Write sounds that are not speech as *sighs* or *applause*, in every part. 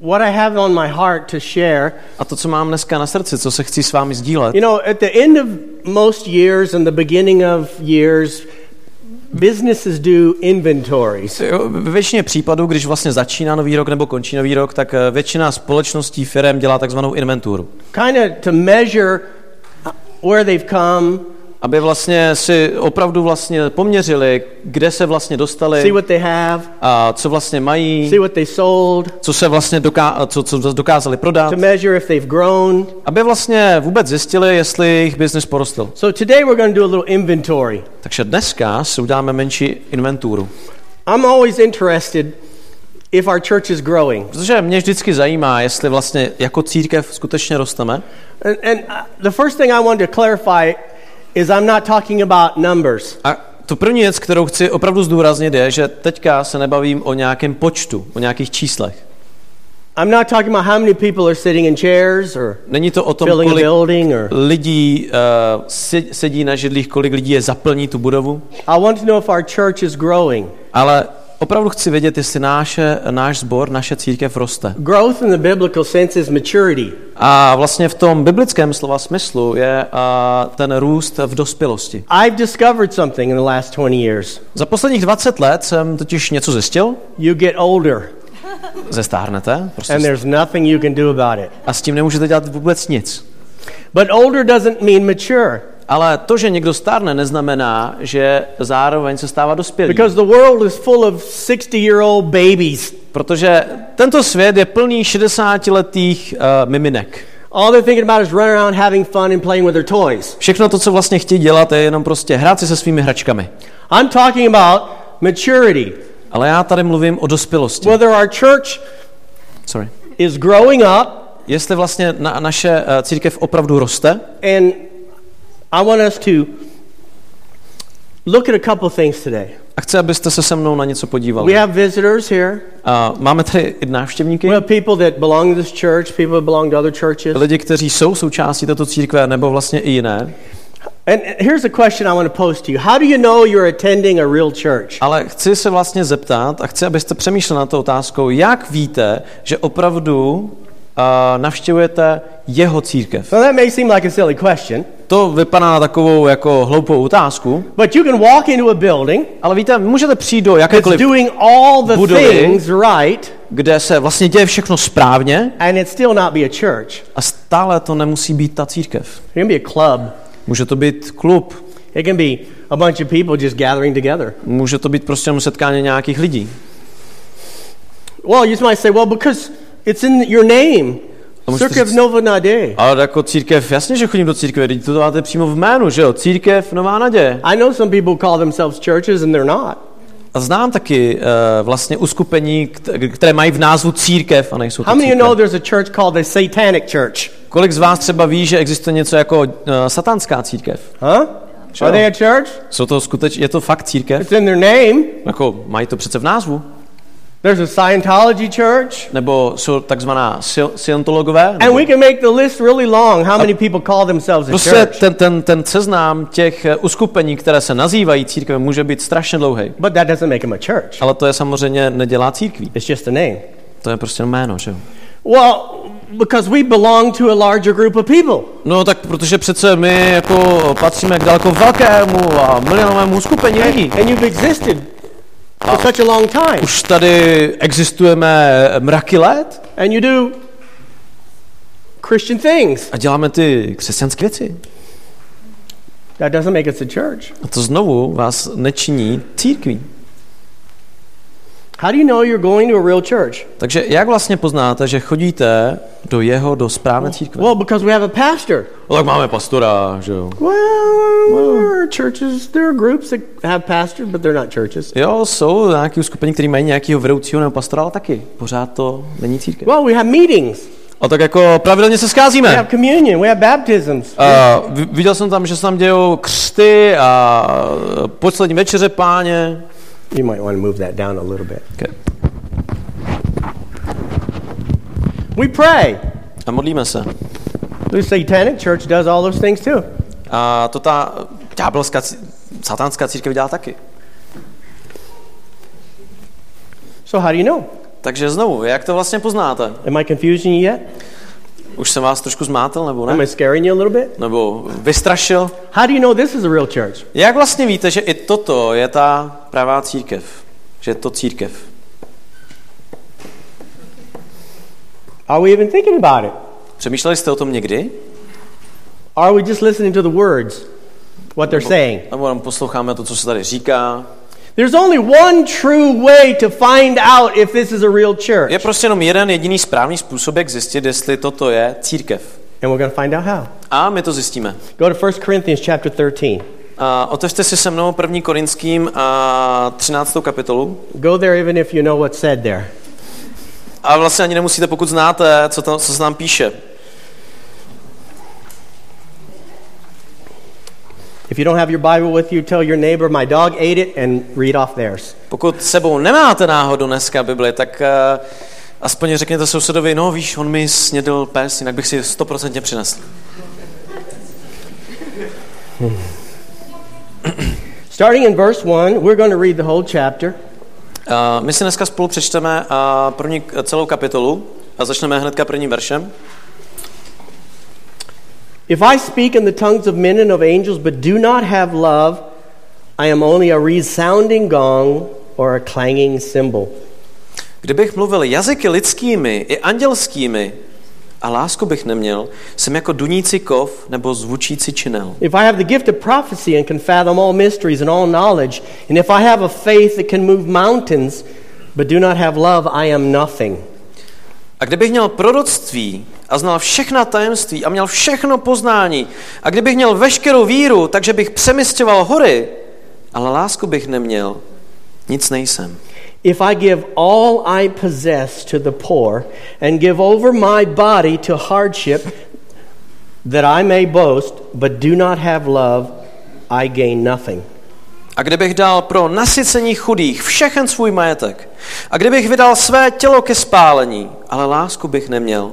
what I have on my heart to share, A to, co mám dneska na srdci, co se chci s vámi sdílet, you know, at the end of most years and the beginning of years, businesses do inventories. Ve většině případů, když vlastně začíná nový rok nebo končí nový rok, tak eh, většina společností firm dělá takzvanou inventuru. kind of to measure where they've come, Aby vlastně si opravdu vlastně poměřili, kde se vlastně see dostali what they have, a co vlastně mají, see what they sold, co se vlastně doká- co, co dokázali prodat, to measure if they've grown. aby vlastně vůbec zjistili, jestli jejich biznis porostl. So today we're going to do a little inventory. Takže dneska si uděláme menší inventuru. I'm always interested if our church is growing. Protože mě vždycky zajímá, jestli vlastně jako církev skutečně rosteme. And, and uh, the first thing I want to clarify is I'm not talking about numbers. A to první věc, kterou chci opravdu zdůraznit, je, že teďka se nebavím o nějakém počtu, o nějakých číslech. I'm not talking about how many people are sitting in chairs or Není to o tom, filling a kolik building or lidí uh, sedí na židlích, kolik lidí je zaplní tu budovu, I want to know if our church is growing. ale opravdu chci vědět, jestli náše, náš sbor, naše církev roste. Growth in the biblical sense is maturity. A vlastně v tom biblickém slova smyslu je uh, ten růst v dospělosti. I've discovered something in the last 20 years. Za posledních 20 let jsem totiž něco zjistil, You get older zestárnete, prostě and there's nothing you can do about it. a s tím nemůžete dělat vůbec nic. But older doesn't mean mature Ale to, že někdo stárne, neznamená, že zároveň se stává dospělý. because the world is full of 60 year old babies. Protože tento svět je plný 60-letých uh, miminek. All they're thinking about is running around having fun and playing with their toys. Všechno to, co vlastně chtějí dělat, je jenom prostě hrát si se svými hračkami. I'm talking about maturity. Ale já tady mluvím o dospělosti. Whether our church Sorry. is growing up Jestli vlastně na, naše uh, církev opravdu roste, and I want us to look at a couple things today. a chci, abyste se se mnou na něco We podívali. have visitors here. Uh, máme tady i návštěvníky, We have people that belong to this church, people that belong to other churches. lidi, kteří jsou součástí této církve, nebo vlastně i jiné. And here's a question I want to pose to you. How do you know you're attending a real church? Ale chci se vlastně zeptat a chci, abyste přemýšleli na to otázkou, jak víte, že opravdu uh, navštěvujete jeho církev. Well, that may seem like a silly question, To vypadá na takovou jako hloupou otázku, but you can walk into a building ale víte, můžete přijít do jakékoliv, doing all the budovy. things right kde se vlastně děje všechno správně and it still not be a church. a stále to nemusí být ta církev. It can be a club. Může to být klub, It can be a bunch of people just gathering together. může to být prostě jenom setkání nějakých lidí. Well, you might say, well, because it's in your name. Říct- Nova Nade. Ale jako církev, jasně, že chodím do církve, teď to máte přímo v jménu, že jo? Církev Nová naděje. I know some people call themselves churches and they're not. A znám taky uh, vlastně uskupení, kt- které mají v názvu církev a nejsou to How many of you know there's a church called the Satanic Church? Kolik z vás třeba ví, že existuje něco jako uh, satanská církev? Huh? Are they a church? Jsou to skuteč, je to fakt církev? It's in their name. Jako mají to přece v názvu. There's a Scientology church. Nebo jsou takzvaná scientologové? And we can make the list really long how many people call themselves a prostě church. ten, ten, ten seznám těch eh, uskupení, které se nazývají církve, může být strašně dlouhý. But that doesn't make them a church. Ale to je samozřejmě nedělá církví. It's just a name. To je prostě jméno, že jo? Well, because we belong to a larger group of people. No tak protože přece my jako patříme k daleko velkému a milionovému uskupení lidí. And you've existed for such a long time. Už tady existujeme mraky let And you do Christian things. a děláme ty křesťanské věci. That doesn't make us a church. A to znovu vás nečiní církví. How do you know you're going to a real church? Takže jak vlastně poznáte, že chodíte do jeho, do správné církve? Well, because we have a pastor. No tak máme pastora, že jo. Well, there are churches, there are groups that have pastors, but they're not churches. Jo, jsou nějaké uskupení, které mají nějakého vedoucího nebo pastora, ale taky. Pořád to není církev. Well, we have meetings, A tak jako pravidelně se we scházíme. have communion, we have baptisms. Uh, viděl jsem tam, že se tam dějou křty a poslední večeře páně. You might want to move that down a little bit. Okay. We pray. A modlíme se. The Satanic Church does all those things too. A to ta ďábelská, satánská církev dělá taky. So how do you know? Takže znovu, jak to vlastně poznáte? Am I confusing you yet? Už jsem vás trošku zmátel, nebo Am ne? I scaring you a little bit? Nebo vystrašil? How do you know this is a real church? Jak vlastně víte, že i toto je ta pravá církev? Že je to církev? Are we even thinking about it? Přemýšleli jste o tom někdy? Are we just listening to the words, what they're saying? Nebo jenom posloucháme to, co se tady říká? There's only one true way to find out if this is a real church. Je prostě jenom jeden jediný správný způsob, jak zjistit, jestli toto je církev. And we're going to find out how. A my to zjistíme. Go to 1 Corinthians chapter 13. A otevřte si se mnou 1. Korinským a 13. kapitolu. Go there even if you know what's said there. A vlastně ani nemusíte, pokud znáte, co, tam, co se tam píše. If you don't have your Bible with you, tell your neighbor, my dog ate it, and read off theirs. Pokud sebou nemáte náhodou dneska Bibli, tak uh, aspoň řekněte sousedovi, no víš, on mi snědl pes, jinak bych si 100% přinesl. Starting in verse 1, we're going to read the whole chapter. Uh, my si dneska spolu přečteme uh, první, celou kapitolu a začneme hnedka prvním veršem. If I speak in the tongues of men and of angels, but do not have love, I am only a resounding gong or a clanging cymbal. Kdybych mluvil jazyky lidskými i andělskými a lásku bych neměl, jsem jako dunící kov nebo zvučící činel. If I have the gift of prophecy and can fathom all mysteries and all knowledge, and if I have a faith that can move mountains, but do not have love, I am nothing. A kdybych měl proroctví a znal všechna tajemství a měl všechno poznání a kdybych měl veškerou víru, takže bych přemysťoval hory, ale lásku bych neměl, nic nejsem. If I give all I possess to the poor and give over my body to hardship that I may boast, but do not have love, I gain nothing. A kdybych dal pro nasycení chudých všechen svůj majetek a kdybych vydal své tělo ke spálení, ale lásku bych neměl,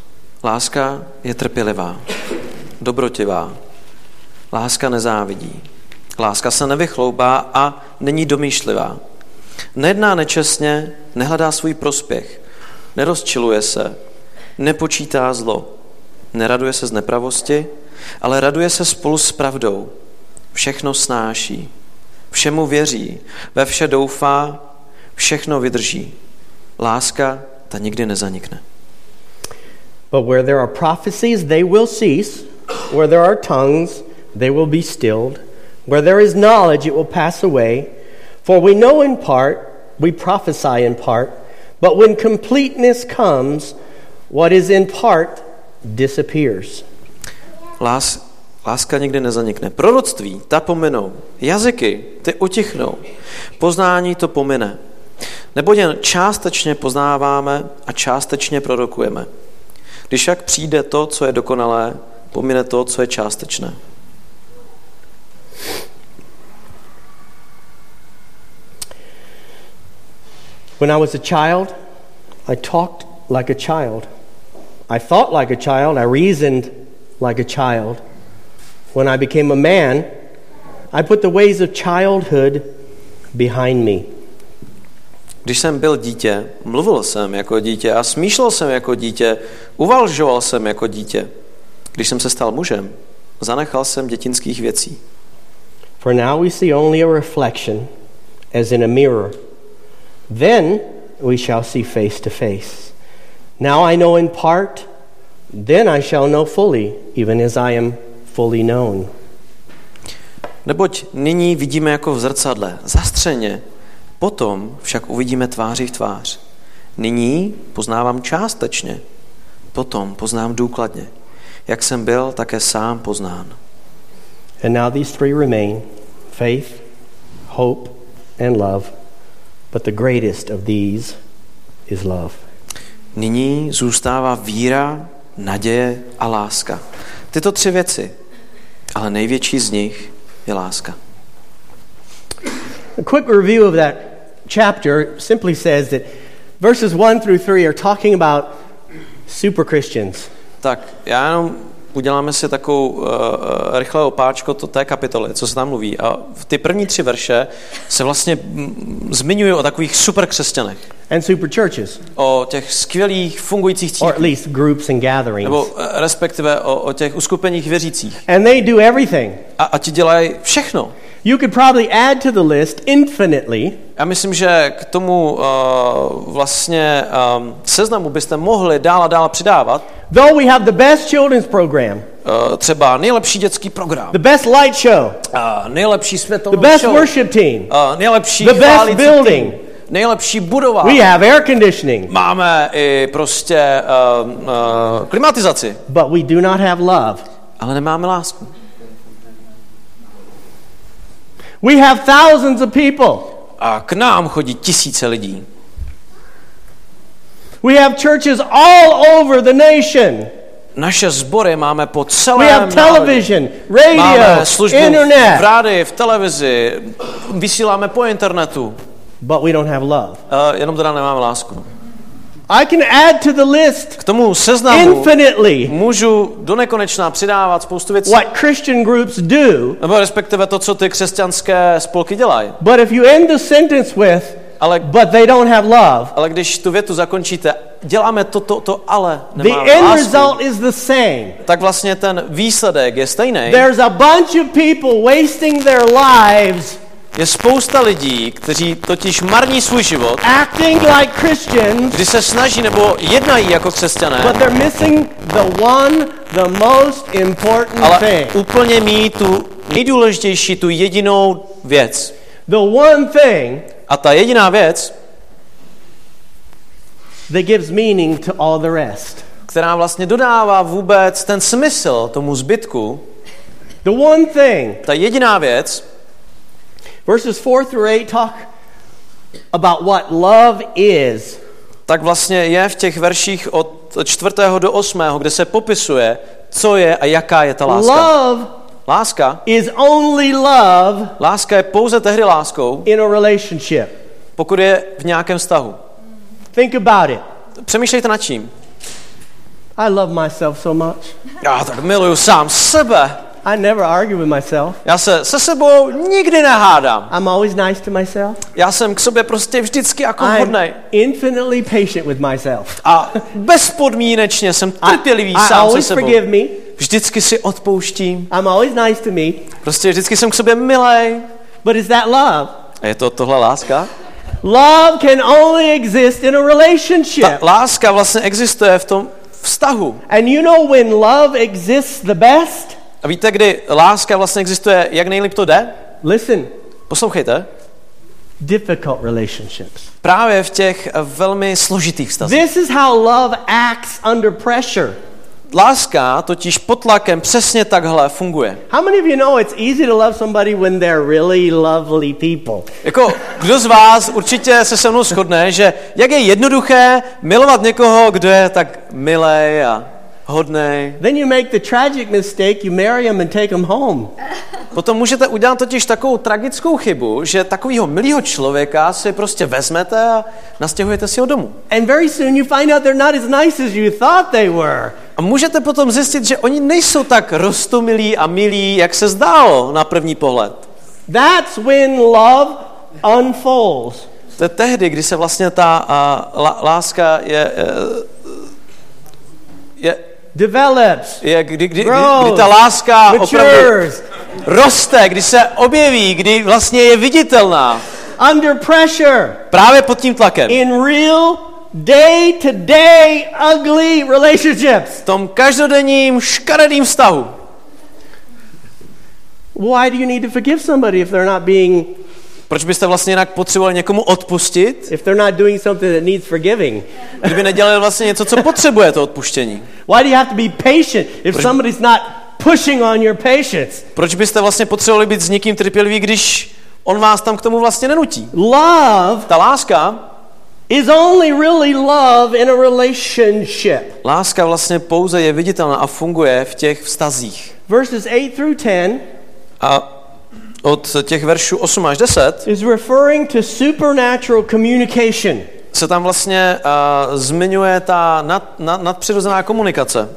Láska je trpělivá, dobrotivá. Láska nezávidí. Láska se nevychloubá a není domýšlivá. Nejedná nečestně, nehledá svůj prospěch, nerozčiluje se, nepočítá zlo, neraduje se z nepravosti, ale raduje se spolu s pravdou. Všechno snáší, všemu věří, ve vše doufá, všechno vydrží. Láska ta nikdy nezanikne. But where there are prophecies, they will cease. Where there are tongues, they will be stilled. Where there is knowledge, it will pass away. For we know in part, we prophesy in part, but when completeness comes, what is in part disappears. Lás, láska nikdy nezanikne. Proroctví, ta pominou. Jazyky, ty utichnou. Poznání to pomine. Nebo jen částečně poznáváme a částečně prorokujeme. Když přijde to, co je dokonalé, pomine to, co je částečné. When I was a child, I talked like a child. I thought like a child. I reasoned like a child. When I became a man, I put the ways of childhood behind me. Když jsem byl dítě, mluvil jsem jako dítě a smýšlel jsem jako dítě, uvažoval jsem jako dítě. Když jsem se stal mužem, zanechal jsem dětinských věcí. For now we see only a reflection, as in a mirror. Then we shall see face to face. Now I know in part, then I shall know fully, even as I am fully known. Neboť nyní vidíme jako v zrcadle, zastřeně, potom však uvidíme tváři v tvář. Nyní poznávám částečně, potom poznám důkladně. Jak jsem byl, také sám poznán. And now these three remain faith, hope, and love. But the greatest of these is love. Nyní zůstává víra, naděje a láska. Tyto tři věci, ale největší z nich je láska. A quick review of that chapter simply says that verses 1 through 3 are talking about super Christians. Tak, já jenom uděláme si takovou uh, rychlé opáčko to té kapitoly, co se tam mluví. A v ty první tři verše se vlastně mm, zmiňují o takových super křesťanech. And super churches, O těch skvělých fungujících or at least groups and gatherings. Nebo eh, respektive o, o těch uskupeních věřících. And they do everything. A, a ti dělají všechno. You could probably add to the list infinitely Já myslím, že k tomu uh, vlastně um, seznamu byste mohli dál a dál přidávat Though we have the best children's program, uh, třeba nejlepší dětský program, the best light show, uh, nejlepší the světovou best show, worship team, uh, nejlepší the best building. tým, nejlepší budova. we have air conditioning, Máme i prostě uh, uh, klimatizaci, but we do not have love. ale nemáme lásku. We have thousands of people. A k nám chodí tisíce lidí. We have churches all over the nation. Naše sbory máme po We celém have národě. television, radio, Máme službu v internet, rádi, v televizi, vysíláme po internetu, but we don't have love. uh, jenom teda nemáme lásku. I can add to the list K tomu seznamu infinitely můžu do nekonečna přidávat spoustu věcí. what Christian groups do, Nebo respektive to, co ty křesťanské spolky dělají. but if you end the sentence with, Ale, but they don't have love, ale když tu větu zakončíte, děláme to, to, to, ale the nemáme end lásku, result is the same. tak vlastně ten výsledek je stejný. There's a bunch of people wasting their lives Je spousta lidí, kteří totiž marní svůj život, acting like Christians, kdy se snaží nebo jednají jako křesťané, but they're missing the one, the most important ale thing. úplně mí tu nejdůležitější, tu jedinou věc. The one thing A ta jediná věc, that gives meaning to all the rest. která vlastně dodává vůbec ten smysl tomu zbytku, The one thing, ta jediná věc, verses 4 through 8 talk about what love is. tak vlastně je v těch verších od 4. do 8., kde se popisuje, co je a jaká je ta láska. Love Láska, is only love láska je pouze tehdy láskou, in a relationship. pokud je v nějakém vztahu. Think about it. Přemýšlejte nad čím. I love myself so much. Já tak miluju sám sebe. I never argue with myself. Já se se sebou nikdy nehádám. I'm always nice to myself. Já jsem k sobě prostě vždycky jako I'm hodnej. infinitely patient with myself. A bezpodmínečně jsem I, trpělivý I sám se always sebou. forgive me. Vždycky si odpouštím. I'm always nice to me. Prostě vždycky jsem k sobě milej. But is that love? A je to tohle láska? Love can only exist in a Ta relationship. láska vlastně existuje v tom vztahu. And you know when love exists the best? A víte, kdy láska vlastně existuje, jak nejlíp to jde? Listen, Poslouchejte. difficult relationships. Právě v těch velmi složitých vztazích. This is how love acts under pressure. Láska totiž pod tlakem přesně takhle funguje. How many of you know it's easy to love somebody when they're really lovely people? Jako, kdo z vás určitě se se mnou shodne, že jak je jednoduché milovat někoho, kdo je tak milej a hodnej. Then you make the tragic mistake, you marry them and take them home. Potom můžete udělat totiž takovou tragickou chybu, že takového milého člověka si prostě vezmete a nastěhujete si ho domů. And very soon you find out they're not as nice as you thought they were. A můžete potom zjistit, že oni nejsou tak rostomilí a milí, jak se zdálo na první pohled. That's when love unfolds. To je tehdy, kdy se vlastně ta a, la, láska je, eh, je, Develops, je kdy, kdy, kdy, Grows. kdy ta láska opravdu matures, roste, kdy se objeví, kdy vlastně je viditelná. under pressure, Právě pod tím tlakem. in real day to day ugly relationships. V tom každodenním škaredým vztahu. Why do you need to forgive somebody if they're not being Proč byste vlastně jinak potřebovali někomu odpustit, if they're not doing something that needs forgiving? kdyby nedělali vlastně něco, co potřebuje to odpuštění? Why do you have to be patient if somebody's not pushing on your patience? Proč byste vlastně potřebovali být s někým trpělivý, když on vás tam k tomu vlastně nenutí? Love Ta láska is only really love in a relationship. Láska vlastně pouze je viditelná a funguje v těch vztazích. Verses 8 through 10 A od těch veršů 8 až 10 is referring to supernatural communication. se tam vlastně uh, zmiňuje ta nad, nad, nadpřirozená komunikace.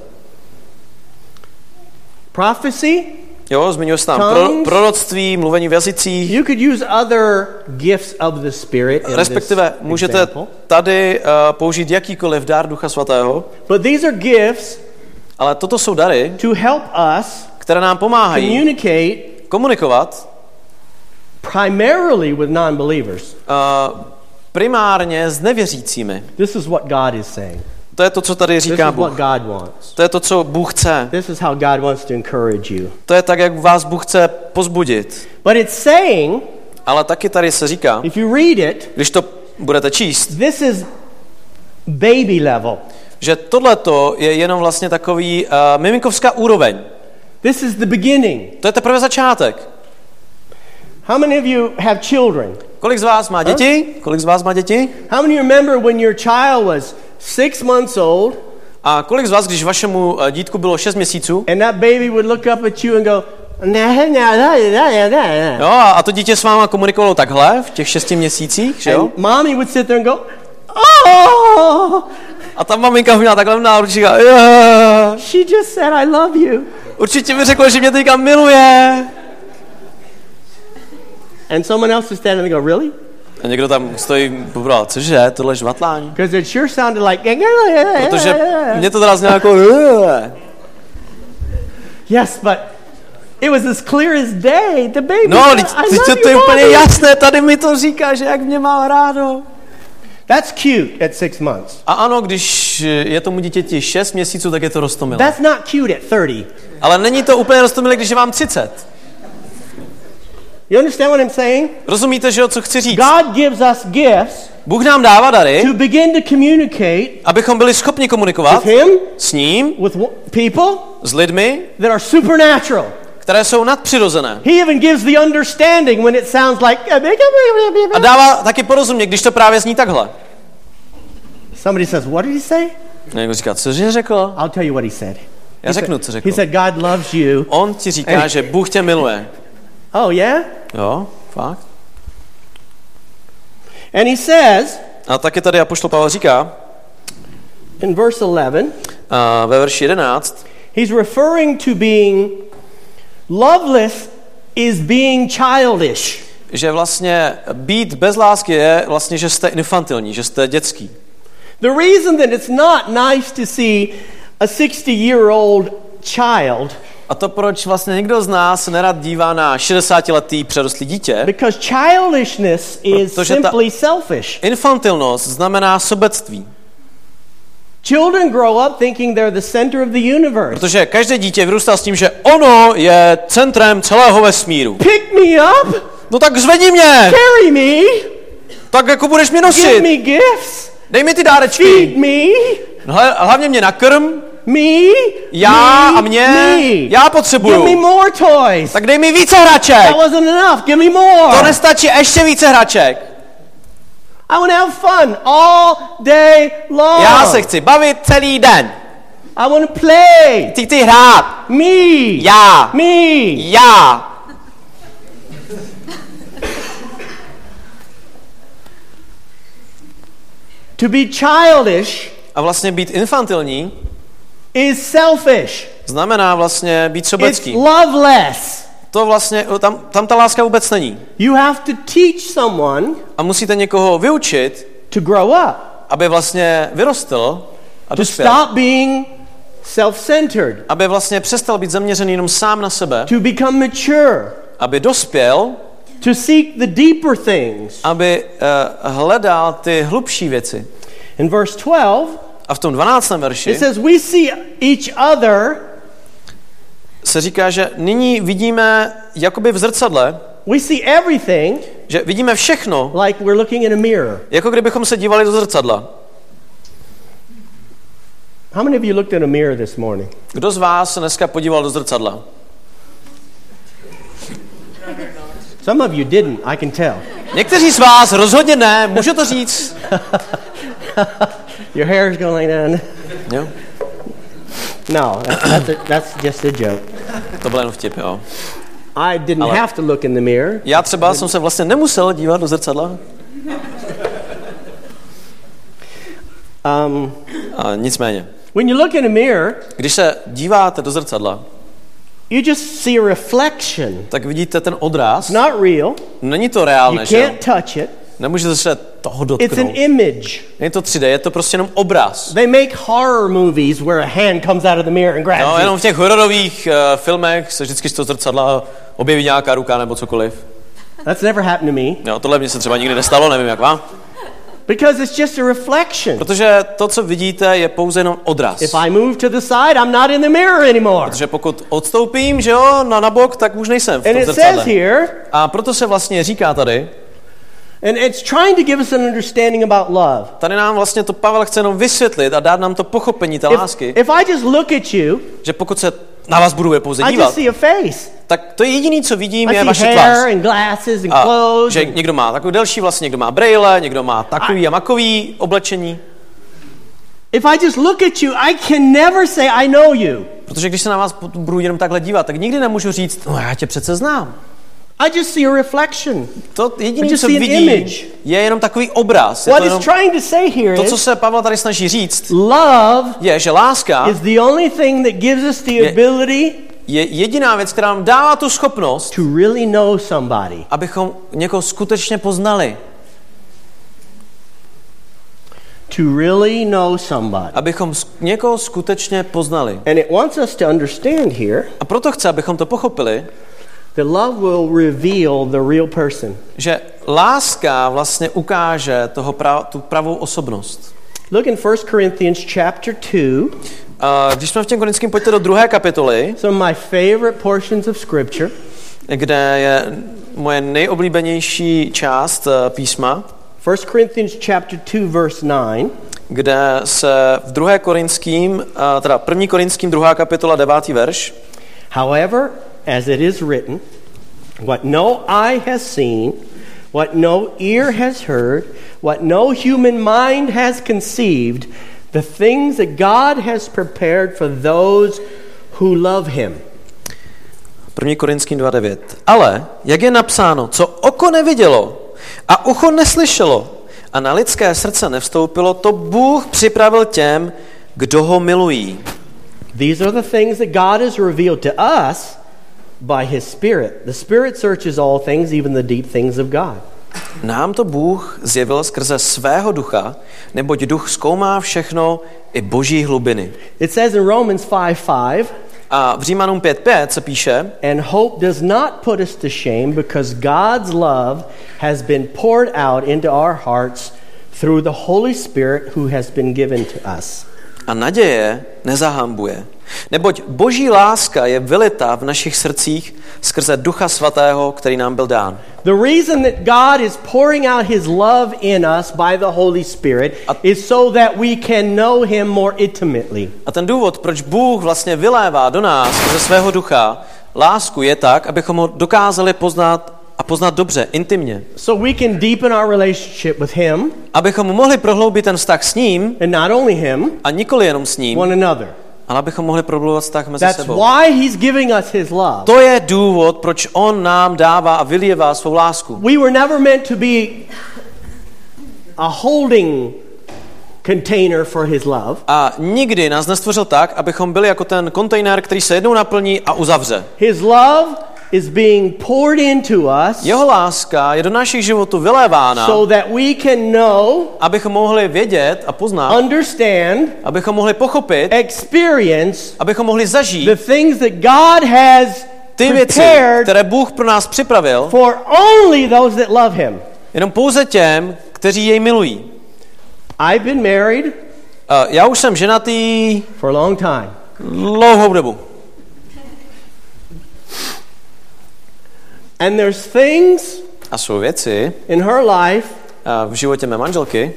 Prophecy, Jo, zmiňuje se tam pro, proroctví, mluvení v jazycích, you could use other gifts of the Spirit in respektive this můžete example. tady uh, použít jakýkoliv dár Ducha Svatého, But these are gifts ale toto jsou dary, to help us které nám pomáhají komunikovat primarily with non-believers. uh, primárně s nevěřícími. This is what God is saying. To je to, co tady říká Bůh. To je to, co Bůh chce. This is how God wants to encourage you. To je tak, jak vás Bůh chce pozbudit. But it's saying, Ale taky tady se říká, if you read it, když to budete číst, this is baby level. že tohleto je jenom vlastně takový uh, miminkovská úroveň. This is the beginning. To je teprve začátek. How many of you have children? Kolik z vás má děti? Kolik z vás má děti? How many remember when your child was six months old A kolik z vás, když vašemu eh, dítku bylo 6 měsíců, and that baby would look up at you and go, nah, nah, nah, nah, nah. jo, a to dítě s váma komunikovalo takhle v těch 6 měsících, že jo? And mommy would sit there and go, oh, A ta maminka ho měla takhle na ručích a "Yeah." she just said, I love you. určitě mi řekla, že mě teďka miluje. And someone else is standing there and go, really? A někdo tam stojí, pobral, cože, tohle je žvatlání. Because it sure sounded like, Protože mě to teda znělo jako, yes, but it was as clear as day. The baby, no, teď, love to je úplně mommy." jasné, tady mi to říká, že jak mě má rádo. That's cute at six months. A ano, když je tomu dítěti 6 měsíců, tak je to rostomilé. That's not cute at 30. Ale není to úplně rostomilé, když je vám 30. You understand what I'm saying? Rozumíte, že jo, co chci říct? God gives us gifts Bůh nám dává dary, to begin to communicate abychom byli schopni with komunikovat Him, s ním, with people s lidmi, that are supernatural. které jsou nadpřirozené. He even gives the understanding when it sounds like. A dává taky porozumět, když to právě zní takhle. Somebody says, What did he say? Někdo říká, cože řekl? I'll tell you what he said. Já řeknu, co He řekl. said, God loves you. On ti říká, že Bůh tě miluje. Oh, yeah? Jo, fakt. And he says A taky tady Apoštol Pavel říká in verse 11, a ve verši 11, he's referring to being loveless is being childish. že vlastně být bez lásky je vlastně, že jste infantilní, že jste dětský. The reason that it's not nice to see a 60 year old child A to proč vlastně někdo z nás nerad dívá na 60-letý přerostlý dítě, because childishness is Protože ta- simply selfish. infantilnost znamená sobectví. Children grow up thinking they're the center of the universe. Protože každé dítě vyrůstá s tím, že ono je centrem celého vesmíru. Pick me up, No tak zvedni mě, carry me, tak jako budeš mě give nosit. me gifts, Dej mi ty dárečky. feed me, Hle- Hlavně mě nakrm, me, já me, a mě, me. já Give me potřebuju. more toys. Tak dej mi více hraček. That wasn't enough. Give me more. To nestačí, ještě více hraček. I want to have fun all day long. Já se chci bavit celý den. I want to play. Ty chci hrát. Me. Já. Me. Já. To be childish A vlastně být infantilní is selfish. znamená vlastně být It's sobecký. loveless. To vlastně, tam, tam ta láska vůbec není. You have to teach someone A musíte někoho vyučit, to grow up, aby vlastně vyrostl a to stop being self-centered, Aby vlastně přestal být zaměřený jenom sám na sebe. to become mature, Aby dospěl, to seek the deeper things. aby uh, hledal ty hlubší věci. In verse 12, A v tom 12. verši it says, We see each other, se říká, že nyní vidíme jakoby v zrcadle, we see everything že vidíme všechno, like we're looking in a mirror. jako kdybychom se dívali do zrcadla. How many of you looked in a mirror this morning? Kdo z vás se dneska podíval do zrcadla? Some of you didn't, I can tell. Někteří z vás rozhodně ne, můžu to říct. *laughs* Your hair is going on. Jo? No, that's, that's, a, that's just a joke. To byl jen vtip, jo. I didn't Ale- have to look in the mirror. Já třeba jsem se vlastně nemusel dívat do zrcadla. Um, A nicméně, when you look in a mirror, když se díváte do zrcadla, you just see a reflection. tak vidíte ten odraz. It's not real. Není to You reálné, že jo? can't touch it. Nemůžete se toho It's an dotknout. image. Není to 3D, je to prostě jenom obraz. They make horror movies where a hand comes out of the mirror and grabs No, you. jenom v těch hororových uh, filmech se vždycky z toho zrcadla objeví nějaká ruka nebo cokoliv. That's never happened to me Jo, tohle mně se třeba nikdy nestalo, nevím jak vám. because it's just a reflection. Protože to, co vidíte, je pouze jenom odraz. If I move to the side, I'm not in the mirror anymore. Protože pokud odstoupím, že jo, na nabok, tak už nejsem v And tom it says zrcadle. here, A proto se vlastně říká tady, and it's trying to give us an understanding about love. tady nám vlastně to Pavel chce jenom vysvětlit a dát nám to pochopení té If, lásky, if I just look at you, že pokud se na vás budu pouze I just dívat, see a face. tak to jediné, co vidím, I je vaše tvář. and glasses and A clothes. že někdo má takový delší vlastně, někdo má brejle, někdo má takový a makový oblečení. If I just look at you, I can never say I know you. Protože když se na vás budu jenom takhle dívat, tak nikdy nemůžu říct, no já tě přece znám. I just see a reflection. To jediné, just co see an vidím, image. je jenom takový obraz. Je What to, jenom, trying to say here to, co se Pavel tady snaží říct, love je, že láska is the only thing that gives us the Je- ability je jediná věc, která nám dává tu schopnost, to really know somebody. abychom někoho skutečně poznali. To really know somebody. Abychom někoho skutečně poznali. And it wants us to understand here A proto chce, abychom to pochopili, that love will reveal the real person. že láska vlastně ukáže toho pra- tu pravou osobnost. Look in 1 Corinthians chapter 2, A když jsme v těm korinským, pojďte do druhé kapitoly, some of my favorite portions of scripture. kde je moje nejoblíbenější část eh, písma, 1 Corinthians chapter 2 verse 9. kde se v druhé korinským, eh, teda první korinským, druhá kapitola, devátý verš, However, as it is written, what no eye has seen, what no ear has heard, what no human mind has conceived, the things that God has prepared for those who love him. 1. Korinským 2.9. Ale, jak je napsáno, co oko nevidělo a ucho neslyšelo a na lidské srdce nevstoupilo, to Bůh připravil těm, kdo ho milují. These are the things that God has revealed to us by his Spirit. The Spirit searches all things, even the deep things of God. Nám to Bůh zjevil skrze svého ducha, neboť duch zkoumá všechno i boží hlubiny. It says in Romans 5 5, A v Římanům 5.5 se píše, And hope does not put us to shame because God's love has been poured out into our hearts through the Holy Spirit who has been given to us. a naděje nezahambuje. Neboť boží láska je vylita v našich srdcích skrze ducha svatého, který nám byl dán. The reason that God is pouring out his love in us by the Holy Spirit is so that we can know him more intimately. A ten důvod, proč Bůh vlastně vylévá do nás ze svého ducha lásku, je tak, abychom ho dokázali poznat a poznat dobře, intimně. So we can deepen our relationship with him Abychom mohli prohloubit ten vztah s ním and not only him, a nikoli jenom s ním, one another. Ale abychom mohli prohlubovat vztah mezi That's sebou. why he's giving us his love. To je důvod, proč on nám dává a vylievá svou lásku. We were never meant to be a holding container for his love. A nikdy nás nestvořil tak, abychom byli jako ten kontejner, který se jednou naplní a uzavře. His love is being poured into us Jeho láska je do našich životů vylévána, so that we can know, abychom mohli vědět a poznat, understand, abychom mohli pochopit, experience abychom mohli zažít the things that God has ty věci, které Bůh pro nás připravil, for only those that love him. jenom pouze těm, kteří jej milují. I've been married Uh, Já už jsem ženatý for a long time. dlouhou dobu. And there's things A jsou věci in her life, v životě mé manželky,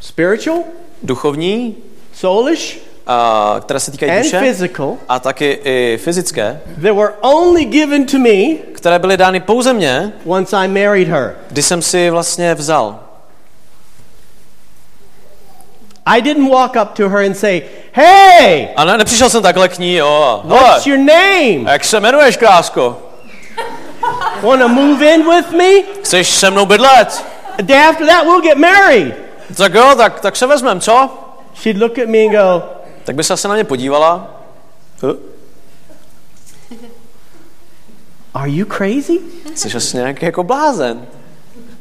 spiritual, duchovní, soulish, uh, které se týkají and duše physical, a taky i fyzické, that were only given to me které byly dány pouze mně, once I married her. kdy jsem si vlastně vzal. I didn't walk up to her and say, Hey, A ne, nepřišel jsem takhle k ní, jo. what's your name? jak se jmenuješ, krásko? Want to move in with me? Chceš se mnou bydlet? A day after that, we'll get married. Tak jo, tak, tak se vezmem, co? She'd look at me and go, Tak by se asi na mě podívala. Huh? Are you crazy? Jsi asi nějaký jako blázen.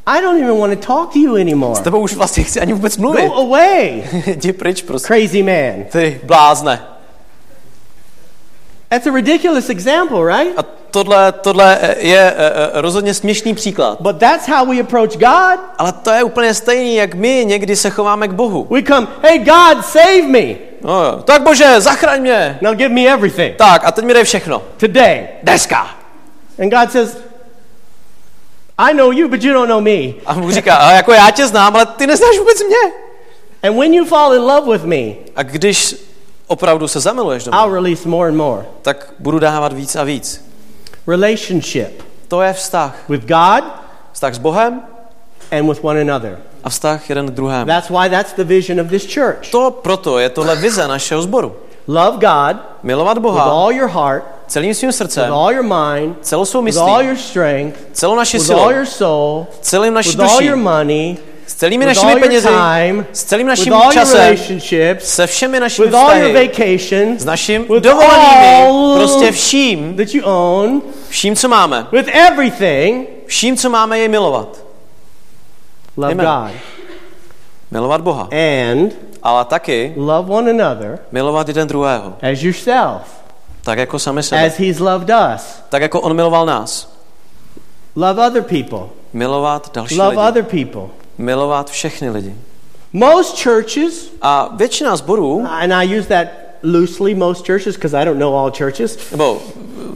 I don't even want to talk to you anymore. S tebou už vlastně chci ani vůbec mluvit. Go away, *laughs* Jdi pryč, prostě. crazy man. Ty blázne. That's a ridiculous example, right? A tohle, tohle je eh, eh, rozhodně směšný příklad. But that's how we approach God. Ale to je úplně stejný, jak my někdy se chováme k Bohu. We come, hey, God, save me. No, tak bože, zachraň mě. Now give me everything Tak, a teď mi dej všechno. today. Deska. And God says, I know you, but you don't know me. A Bůh říká, a jako já tě znám, ale ty neznáš vůbec mě. And when you fall in love with me, A když opravdu se zamiluješ do mě, I'll release more and more. tak budu dávat víc a víc. Relationship To je vztah. with God Vztah s Bohem and with one another. a vztah jeden k druhému. That's why that's the vision of this church. To proto je tohle vize našeho sboru. Love God Milovat with Boha all your heart, celým svým with srdcem, all your mind, celou svou with all myslí, your strength, celou naši with silou, all your soul, celým naší with all your money, celými našimi penězi, time, s celým naším časem, se všemi našimi vztahy, vacations, s naším dovolenými, prostě vším, that you own, vším, co máme. with everything, Vším, co máme, je milovat. love Amen. God. Milovat Boha. And Ale taky love one another milovat jeden druhého. as yourself, Tak jako sami sebe. as He's loved us. Tak jako on miloval nás. Love other people. Milovat další Love lidi. other people. Milovat všechny lidi. Most churches, A většina zborů, and I use that loosely, most churches, because I don't know all churches, nebo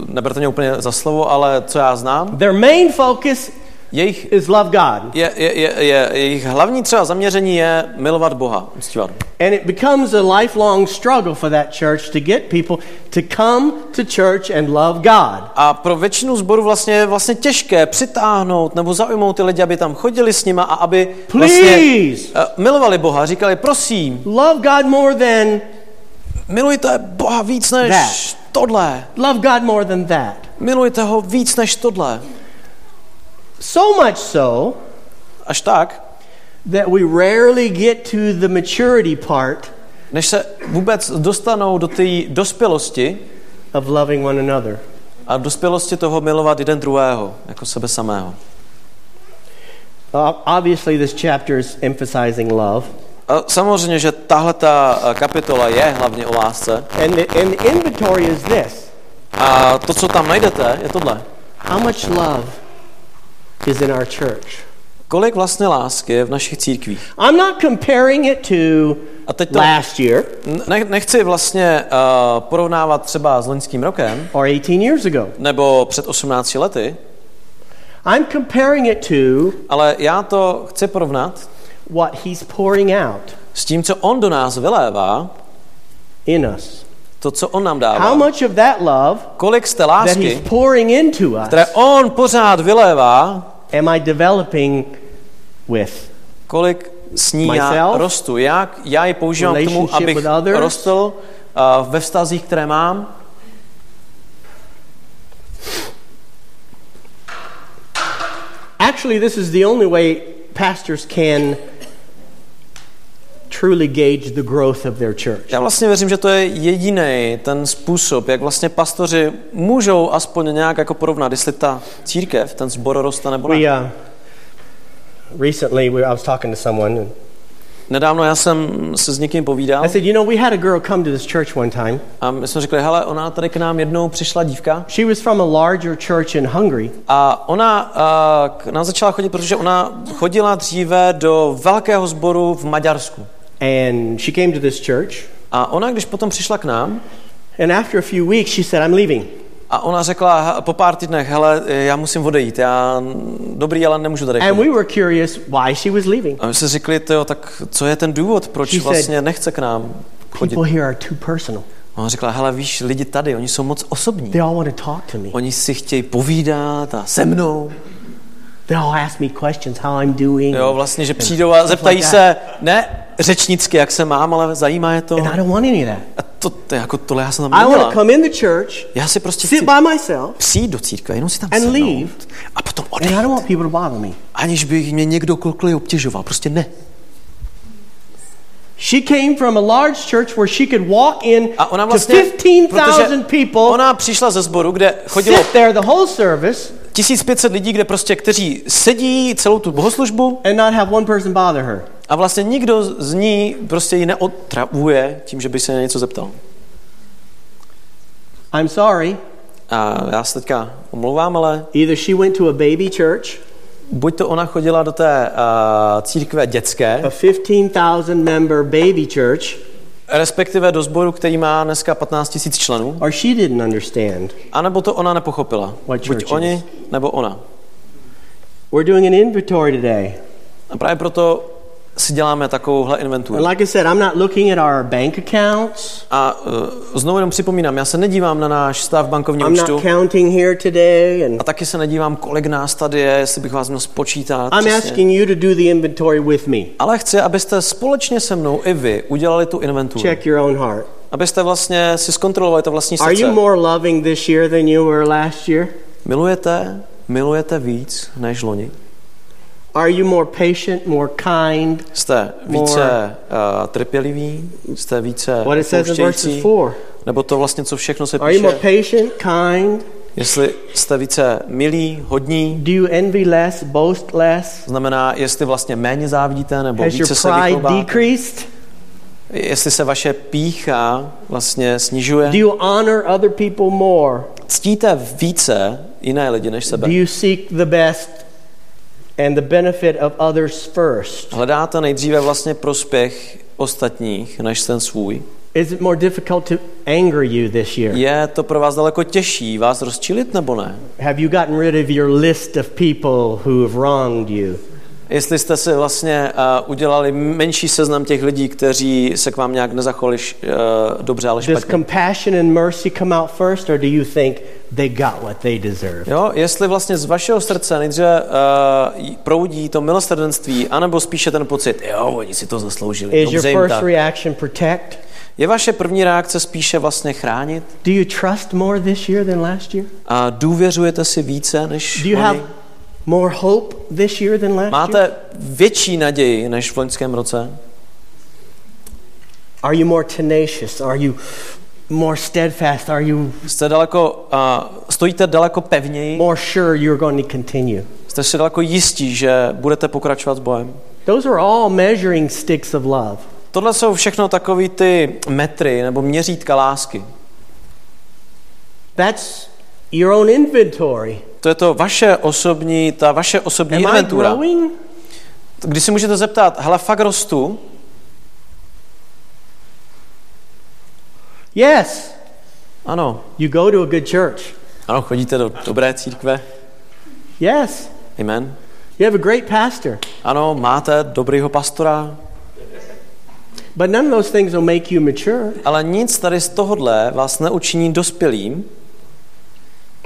neberte mě úplně za slovo, ale co já znám, their main focus jejich, is love God. je, je, je, je, jejich hlavní třeba zaměření je milovat Boha. uctívat. And it becomes a lifelong struggle for that church to get people to come to church and love God. A pro většinu zboru vlastně je vlastně těžké přitáhnout nebo zaujmout ty lidi, aby tam chodili s nima a aby vlastně Please eh, milovali Boha. Říkali, prosím, love God more than milujte Boha víc než That. tohle. love God more than that. Milujte ho víc než tohle. So much so Až tak, that we rarely get to the maturity part než se vůbec dostanou do té dospělosti of loving one another. a dospělosti toho milovat jeden druhého, jako sebe samého. Uh, obviously, this chapter is emphasizing love. A samozřejmě, že tahle ta kapitola je hlavně o lásce. And the, and the inventory is this A to, co tam najdete, je tohle. How much love is in our church? Kolik vlastně lásky je v našich církvích? I'm not comparing it to A teď to last year ne, nechci vlastně uh, porovnávat třeba s loňským rokem, or 18 years ago. nebo před 18 lety, I'm comparing it to ale já to chci porovnat what He's pouring out s tím, co on do nás vylévá, in us. To, co on nám How much of that love Kolik z té that lásky, He's pouring into us které on pořád vylévá, am I developing with? kolik s ní já Myself? rostu. Jak já ji používám k tomu, Relationship abych with others? rostl uh, ve vztazích, které mám. Actually, this is the only way pastors can truly gauge the growth of their church. Já vlastně věřím, že to je jediný ten způsob, jak vlastně pastoři můžou aspoň nějak jako porovnat, jestli ta církev, ten sbor roste nebo We ne. uh, recently we, I was talking to someone. And Nedávno já jsem se s někým povídal I said, you know, we had a girl come to this church one time. a my jsme řekli, hele, ona tady k nám jednou přišla dívka She was from a larger church in Hungary, a ona uh, k nám začala chodit, protože ona chodila dříve do velkého sboru v Maďarsku. And she came to this church. A ona, když potom přišla k nám, And after a few weeks, she said, I'm leaving. A ona řekla "He- po pár týdnech, hele, já musím odejít, já dobrý, ale nemůžu tady And we were curious why she was leaving. A my jsme řekli, tyjo, tak co je ten důvod, proč She said- vlastně nechce k nám chodit? People here are too personal. A on řekla, hele, víš, lidi tady, oni jsou moc osobní. They all want to talk to me. Oni si chtějí povídat a se mnou. They all ask me questions how I'm doing. Jo, vlastně, že přijdou a zeptají se, ne řečnicky, jak se mám, ale zajímá je to. And I don't want any of that. A to, to je jako tohle já jsem tam I want to come in the church, Já si prostě sit by myself, přijít do církve, jenom si tam And sednout leave. a potom and I don't odejít. want people to bother me. Aniž by mě někdo kolkoliv obtěžoval. Prostě ne. She came from a large church where she could walk in A ona to vlastně, 15,000 people, ona přišla ze sboru, kde chodilo sit there the whole service, 1500 lidí, kde prostě, kteří sedí celou tu bohoslužbu and not have one person bother her. a vlastně nikdo z ní prostě ji neotravuje tím, že by se na něco zeptal. I'm sorry. A já se teďka omlouvám, ale Either she went to a baby church, buď to ona chodila do té uh, církve dětské, a 15,000 member baby church, respektive do sboru, který má dneska 15 000 členů, or she didn't understand. anebo to ona nepochopila. What Buď church oni, nebo ona. We're doing an inventory today. A právě proto si děláme takovouhle inventuru. And like I said, I'm not looking at our bank accounts. A uh, znovu jenom připomínám, já se nedívám na náš stav bankovního I'm not účtu counting here today. And a taky se nedívám, kolik nás tady je, jestli bych vás měl spočítat. I'm přesně. asking you to do the inventory with me. Ale chci, abyste společně se mnou i vy udělali tu inventuru. Check your own heart. Abyste vlastně si zkontrolovali to vlastní Are you srdce. more loving this year than you were last year? Milujete, milujete víc než loni? Are you more patient, more kind? Jste více uh, trpěliví? Jste více What it says in verses? 4. Nebo to vlastně, co všechno se Are you more píše? patient, kind? Jestli jste více milí, hodní, Do you envy less, boast less? znamená, jestli vlastně méně závidíte, nebo Has více se decreased? Jestli se vaše pícha vlastně snižuje. Do you honor other people more? Ctíte více jiné lidi než sebe. Do you seek the best and the benefit of others first? Hledáte nejdříve vlastně prospěch ostatních než ten svůj. Is it more difficult to anger you this year? Je to pro vás daleko těžší vás rozčilit nebo ne? Have you gotten rid of your list of people who have wronged you? Jestli jste si vlastně uh, udělali menší seznam těch lidí, kteří se k vám nějak nezachovali uh, dobře, ale Does špatně. compassion and mercy come out first, or do you think they got what they deserve? Jo, jestli vlastně z vašeho srdce nejdříve uh, proudí to milosrdenství, anebo spíše ten pocit, jo, oni si to zasloužili, Is your first tak. reaction protect? Je vaše první reakce spíše vlastně chránit? Do you trust more this year than last year? A důvěřujete si více než Do you have oni? more hope this year than last year? Máte větší naději než v loňském roce? Are you more tenacious? Are you more steadfast? Are you Jste daleko, uh, stojíte daleko pevněji? more sure you're going to continue? Jste si daleko jistí, že budete pokračovat s bojem? Those are all measuring sticks of love. Tohle jsou všechno takový ty metry nebo měřítka lásky. That's your own inventory. To je to vaše osobní, ta vaše osobní Am I inventura. growing? Když si můžete zeptat, hele, fakt rostu? Yes. Ano. You go to a good church. Ano, chodíte do dobré církve? Yes. Amen. You have a great pastor. Ano, máte dobrýho pastora, But none of those things will make you mature. ale nic tady z tohohle vás neučiní dospělým.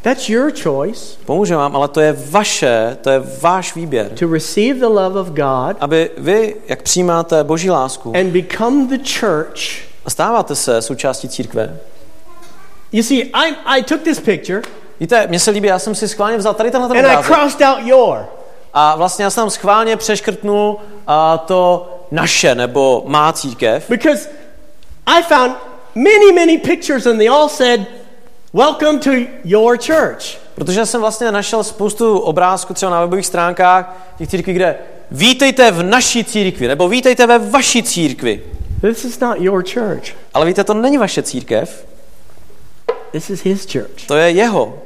That's your choice Pomůže vám, ale to je vaše, to je váš výběr. to receive the love of God Aby vy, jak přijímáte boží lásku and become the church. A stáváte se součástí církve. You see, I, I took this picture Víte, mně se líbí, já jsem si schválně vzal tady tenhle ten and I obrázek crossed out your. a vlastně já jsem schválně přeškrtnul a, to naše nebo má církev, Because I found many, many pictures and they all said, Welcome to your church. protože jsem vlastně našel spoustu obrázků třeba na webových stránkách těch církví, kde vítejte v naší církvi nebo vítejte ve vaší církvi. This is not your church, Ale víte, to není vaše církev, this is his church. to je jeho.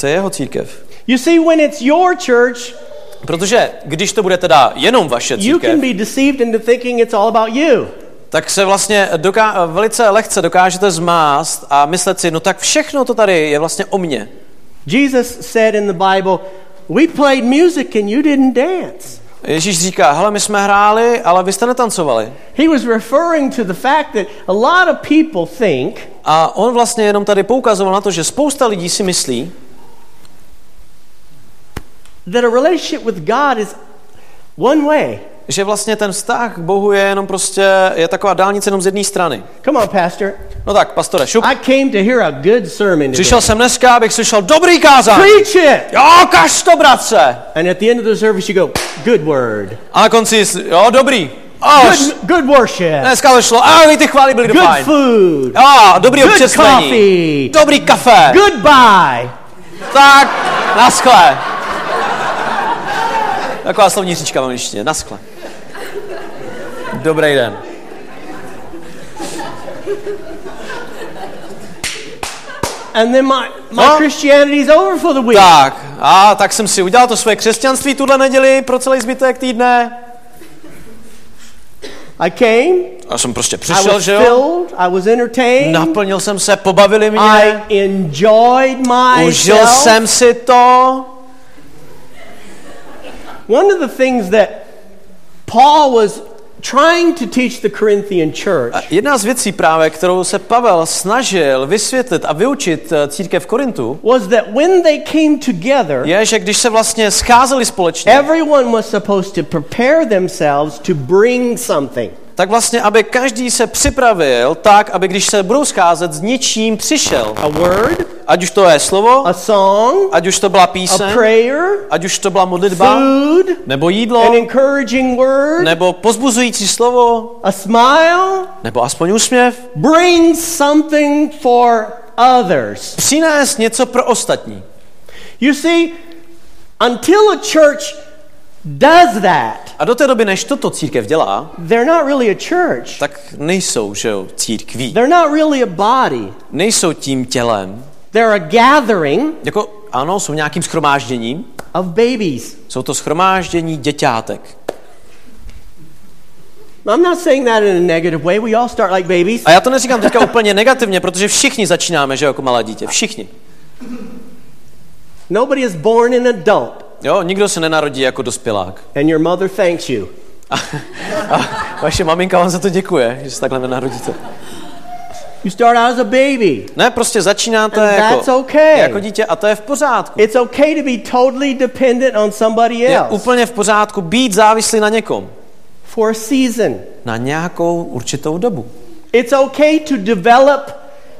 To je jeho církev. You see, when it's your church, Protože když to bude teda jenom vaše you církev, can be deceived into thinking it's all about you. tak se vlastně doká- velice lehce dokážete zmást a myslet si, no tak všechno to tady je vlastně o mně. Jesus said in the Bible, We played music and you didn't dance. Ježíš říká, hele, my jsme hráli, ale vy jste netancovali. He was referring to the fact that a lot of people think A on vlastně jenom tady poukazoval na to, že spousta lidí si myslí, that a relationship with God is one way. Že vlastně ten vztah k Bohu je jenom prostě, je taková dálnice jenom z jedné strany. Come on, Pastor. No tak, pastore, šup. I came to hear a good sermon today. Přišel jsem dneska, abych slyšel dobrý kázání. Preach it! Jo, kaž to, bratře. And at the end of the service, you go, good word. A na konci, jo, dobrý. Oh, Good, good worship. dneska to šlo. A ty chvály byly Good fajn. food. Jo, dobrý Good občerstvení. coffee. Dobrý kafe. Goodbye. Tak, naschle. Taková slovní říčka v angličtině. Naschle. Dobrý den. And then my, my No. Christianity's over for the week. Tak, a tak jsem si udělal to svoje křesťanství tuhle neděli pro celý zbytek týdne. I came. A jsem prostě I přišel, was že jo? filled. I was entertained. Naplnil jsem se, pobavili mě. I enjoyed Užil myself. jsem si to. One of the things that Paul was trying to teach the Corinthian church A jedna z věcí právě, kterou se Pavel snažil vysvětlit a vyučit eh, církev v Korintu, was that when they came together, je, že když se vlastně scházeli společně, everyone was supposed to prepare themselves to bring something. Tak vlastně, aby každý se připravil tak, aby když se budou scházet, s něčím přišel. A word, Ať už to je slovo, a song, ať už to byla a píseň, prayer, ať už to byla modlitba, food, nebo jídlo, an encouraging word, nebo pozbuzující slovo, a smile. nebo aspoň úsměv. Bring something for others. Přinést něco pro ostatní. You see, until a church does that, A do té doby, než toto církev dělá, they're not really a church. tak nejsou, že jo, církví. They're not really a body. Nejsou tím tělem. They're a gathering Jako, ano, jsou nějakým schromážděním. of babies. Jsou to schromáždění děťátek. I'm not saying that in a negative way. We all start like babies. A já to neříkám teďka úplně negativně, protože všichni začínáme, že jo, jako malé dítě. Všichni. Nobody is born an adult, Jo, nikdo se nenarodí jako dospělák. and your mother thanks you. A vaše maminka vám za to děkuje, že se takhle nenarodíte. You start out as a baby. Ne, prostě začínáte And jako, that's okay. jako dítě a to je v pořádku. It's okay to be totally dependent on somebody Je else úplně v pořádku být závislý na někom. for a season. Na nějakou určitou dobu. It's okay to develop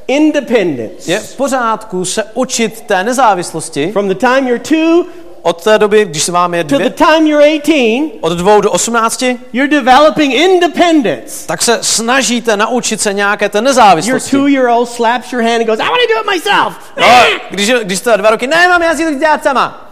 independence. Je v pořádku se učit té nezávislosti From the time you're two od té doby, když se vám je to the dvě, time you're 18, od dvou do osmnácti, you're developing independence. tak se snažíte naučit se nějaké té Your nezávislosti. two-year-old slaps your hand and goes, "I want to do it myself." No, když, když jste dva roky, ne, mám, já si to dělat sama.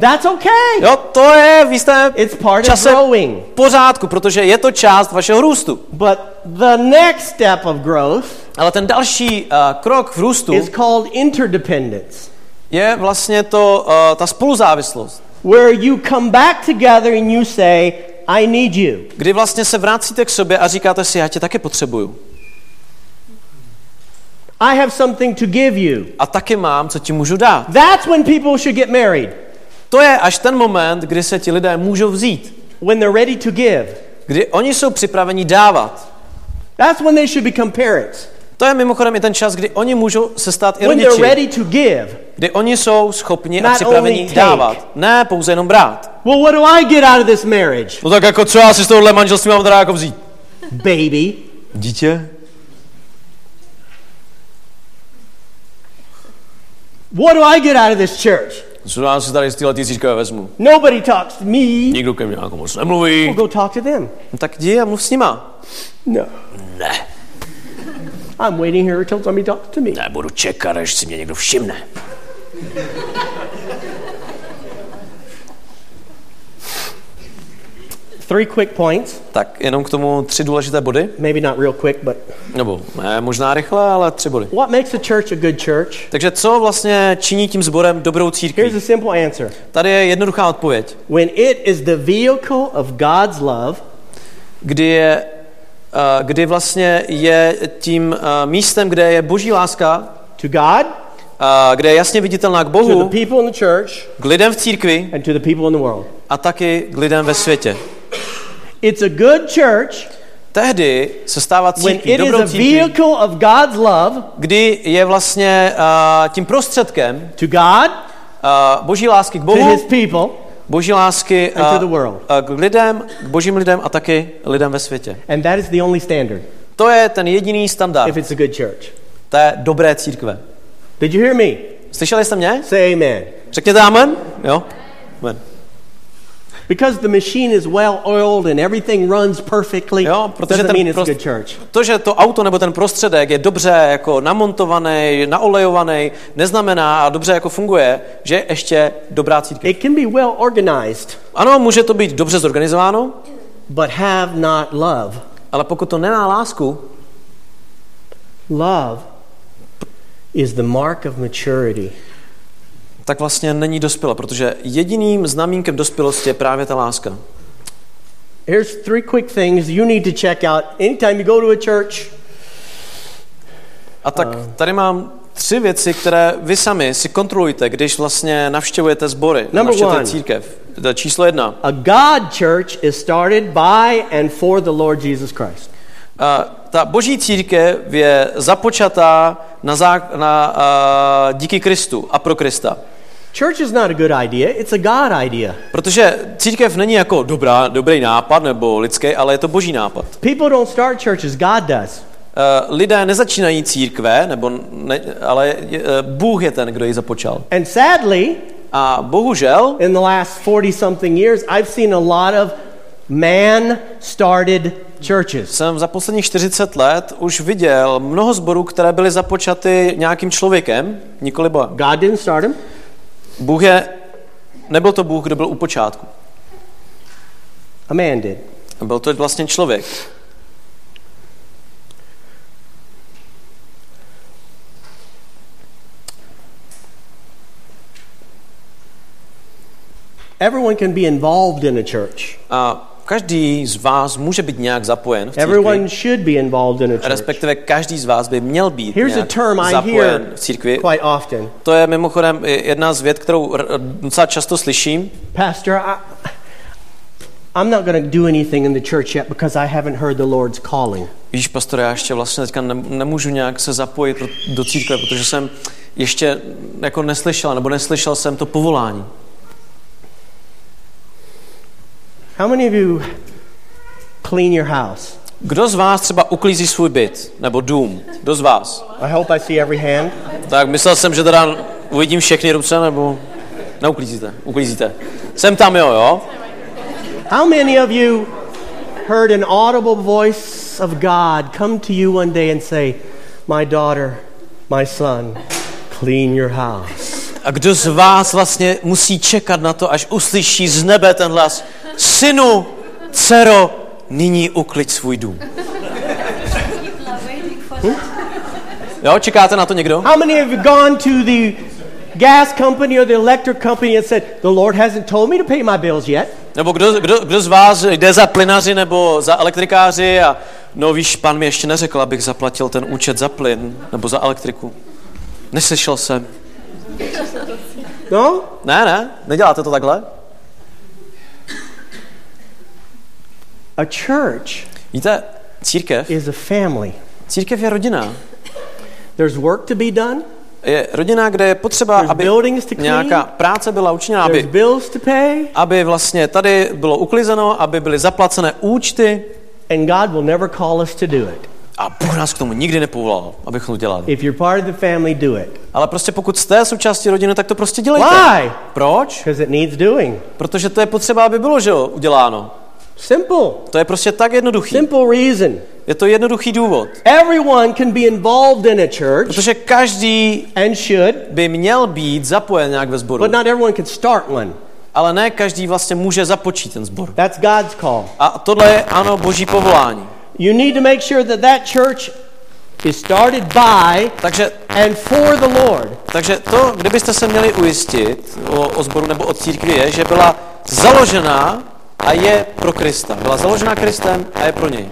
That's okay. Jo, to je v jistém It's part of growing. pořádku, protože je to část vašeho růstu. But the next step of growth Ale ten další uh, krok v růstu is called interdependence, je vlastně to, uh, ta spoluzávislost, where you come back together and you say, "I need you." kdy vlastně se vracíte k sobě a říkáte si, já tě taky potřebuju. I have something to give you. A taky mám, co ti můžu dát. That's when people should get married. To je až ten moment, kdy se ti lidé můžou vzít. When they're ready to give. Kdy oni jsou připraveni dávat. That's when they should become parents. To je mimochodem i ten čas, kdy oni můžou se stát i When they're rodiči. ready to give. Kdy oni jsou schopni a Not připraveni take. dávat. Ne pouze jenom brát. Well, what do I get out of this marriage? No tak jako co já si z tohohle manželství mám teda jako vzít? Baby. Dítě? What do I get out of this church? Co já si tady z téhle církve vezmu? Nobody talks to me. Nikdo ke mně jako moc nemluví. Well, go talk to them. No tak jdi a mluv s nima. No. Ne, I'm waiting here until somebody talks to me. nebudu čekat, až si mě někdo všimne. Three quick points. Tak jenom k tomu tři důležité body. Maybe not real quick, but Nebo ne, možná rychle, ale tři body. what makes a church a good church? Takže co vlastně činí tím sborem dobrou Here's církví? a simple answer. Tady je jednoduchá odpověď. When it is the vehicle of God's love, Kdy, je, kdy vlastně je tím eh, místem, kde je boží láska, to God, eh, kde je jasně viditelná k to Bohu, the people in the church, k lidem v církvi and to the people in the world. a taky k lidem ve světě. It's a good church Tehdy se stává when církví, it is dobrou a církví, vehicle of God's love kdy je vlastně uh, tím prostředkem to God, uh, boží lásky k to Bohu, his people, boží lásky to world. uh, k lidem, k božím lidem a taky lidem ve světě. and that is the only standard To je ten jediný standard if it's a good church. té dobré církve. Did you hear me? Slyšeli jste mě? Say amen. Řekněte amen? Jo? Amen. Because the machine is well oiled and everything runs perfectly, Jo, protože ten mean it's prost- good church. To, že to auto nebo ten prostředek je dobře jako namontovaný, naolejovaný, neznamená a dobře jako funguje, že je ještě dobrá církev. It can be well organized, Ano, může to být dobře zorganizováno, but have not love. ale pokud to nemá lásku, Love is the mark of maturity. Tak vlastně není dospělá, protože jediným znamínkem dospělosti je právě ta láska. Here's three quick things you need to check out anytime you go to a church. A tak tady mám tři věci, které vy sami si kontrolujte, když vlastně navštěvujete sbory, Number navštěvujete církev. Číslo jedna. A God church is started by and for the Lord Jesus Christ. A ta boží církev je započatá na, zá, na a, díky Kristu a pro Krista. Church is not a good idea, it's a God idea. Protože církev není jako dobrá, dobrý nápad nebo lidský, ale je to boží nápad. People don't start churches, God does. Uh, lidé nezačínají církve, nebo ne, ale uh, Bůh je ten, kdo ji započal. And sadly, A bohužel in the last 40 something years, I've seen a lot of man started churches. jsem za posledních 40 let už viděl mnoho zborů, které byly započaty nějakým člověkem, nikoli Bohem. God didn't start them, Bůh je, nebyl to Bůh, kdo byl u počátku. a man did. Byl to vlastně člověk. Everyone can be involved in a church. A každý z vás může být nějak zapojen v Everyone církvi, should be involved in a church. respektive každý z vás by měl být Here's a nějak term I zapojen hear v církvi. quite often. To je mimochodem jedna z vět, kterou docela často slyším. Pastor, I, I'm not going to do anything in the church yet because I haven't heard the Lord's calling. Víš, pastor, já ještě vlastně teďka ne- nemůžu nějak se zapojit do, do církve, protože jsem ještě jako neslyšel, nebo neslyšel jsem to povolání. How many of you clean your house? Kdo z vás třeba uklízí svůj byt nebo dům? Kdo z vás? I hope I see every hand. Tak myslel jsem, že teda uvidím všechny ruce, nebo neuklízíte? Uklízíte. Jsem tam, jo, jo? How many of you heard an audible voice of God come to you one day and say, My daughter, my son, clean your house? A kdo z vás vlastně musí čekat na to, až uslyší z nebe ten hlas Synu, dcero, nyní ukliď svůj dům. Jo, čekáte na to někdo? How many you gone to the gas company or the electric company and said, The Lord hasn't told me to pay my bills yet? Nebo kdo, kdo, kdo z vás jde za plynaři nebo za elektrikáři a no víš, pan mi ještě neřekl, abych zaplatil ten účet za plyn nebo za elektriku. Neslyšel jsem. No? Ne, ne, neděláte to takhle? A church Víte, církev, is a family. církev je rodina. There's work to be done, Je rodina, kde je potřeba, There's aby buildings to clean. nějaká práce byla učiněna, aby, to pay, aby vlastně tady bylo uklizeno, aby byly zaplacené účty and God will never call us to do it. a Bůh nás k tomu nikdy nepovolal, abychom to dělali. If you're part of the family, do it. Ale prostě pokud jste součástí rodiny, tak to prostě dělejte. Why? Proč? It needs doing. Protože to je potřeba, aby bylo, že jo, uděláno. Simple. To je prostě tak jednoduchý. Simple reason. Je to jednoduchý důvod. Everyone can be involved in a church Protože každý and should, by měl být zapojen nějak ve sboru. but not everyone can start one. Ale ne každý vlastně může započít ten sbor. That's God's call. A tohle je, ano, boží povolání. You need to make sure that that church is started by Takže, and for the Lord. takže to, kdybyste se měli ujistit o, o sboru nebo o církvi, je, že byla založená a je pro Krista. Byla založená Kristem a je pro něj.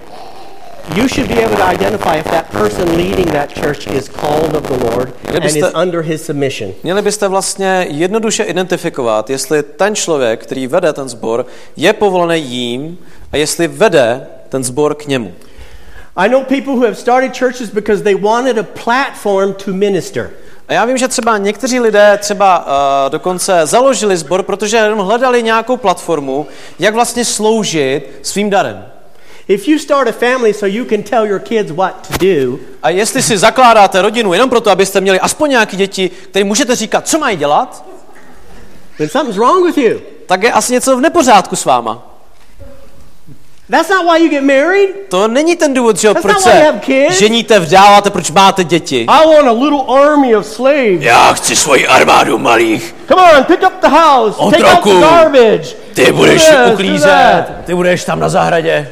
you should be able to identify if that person leading that church is called of the Lord and is under his submission. Měli byste vlastně jednoduše identifikovat, jestli ten člověk, který vede ten sbor, je povolaný jím a jestli vede ten sbor k němu. I know people who have started churches because they wanted a platform to minister. A já vím, že třeba někteří lidé třeba uh, dokonce založili sbor, protože jenom hledali nějakou platformu, jak vlastně sloužit svým darem. If you start a family so you can tell your kids what to do, A jestli si zakládáte rodinu jenom proto, abyste měli aspoň nějaké děti, které můžete říkat, co mají dělat, then something's wrong with you. tak je asi něco v nepořádku s váma. That's not why you get married. To není ten důvod, že That's proč not why you se have kids. ženíte, vdáváte, proč máte děti. I want a little army of slaves. Já chci svoji armádu malých. Come on, pick up the house. Take out the garbage. Ty budeš Yes, do uklízet, that. ty budeš tam na zahradě.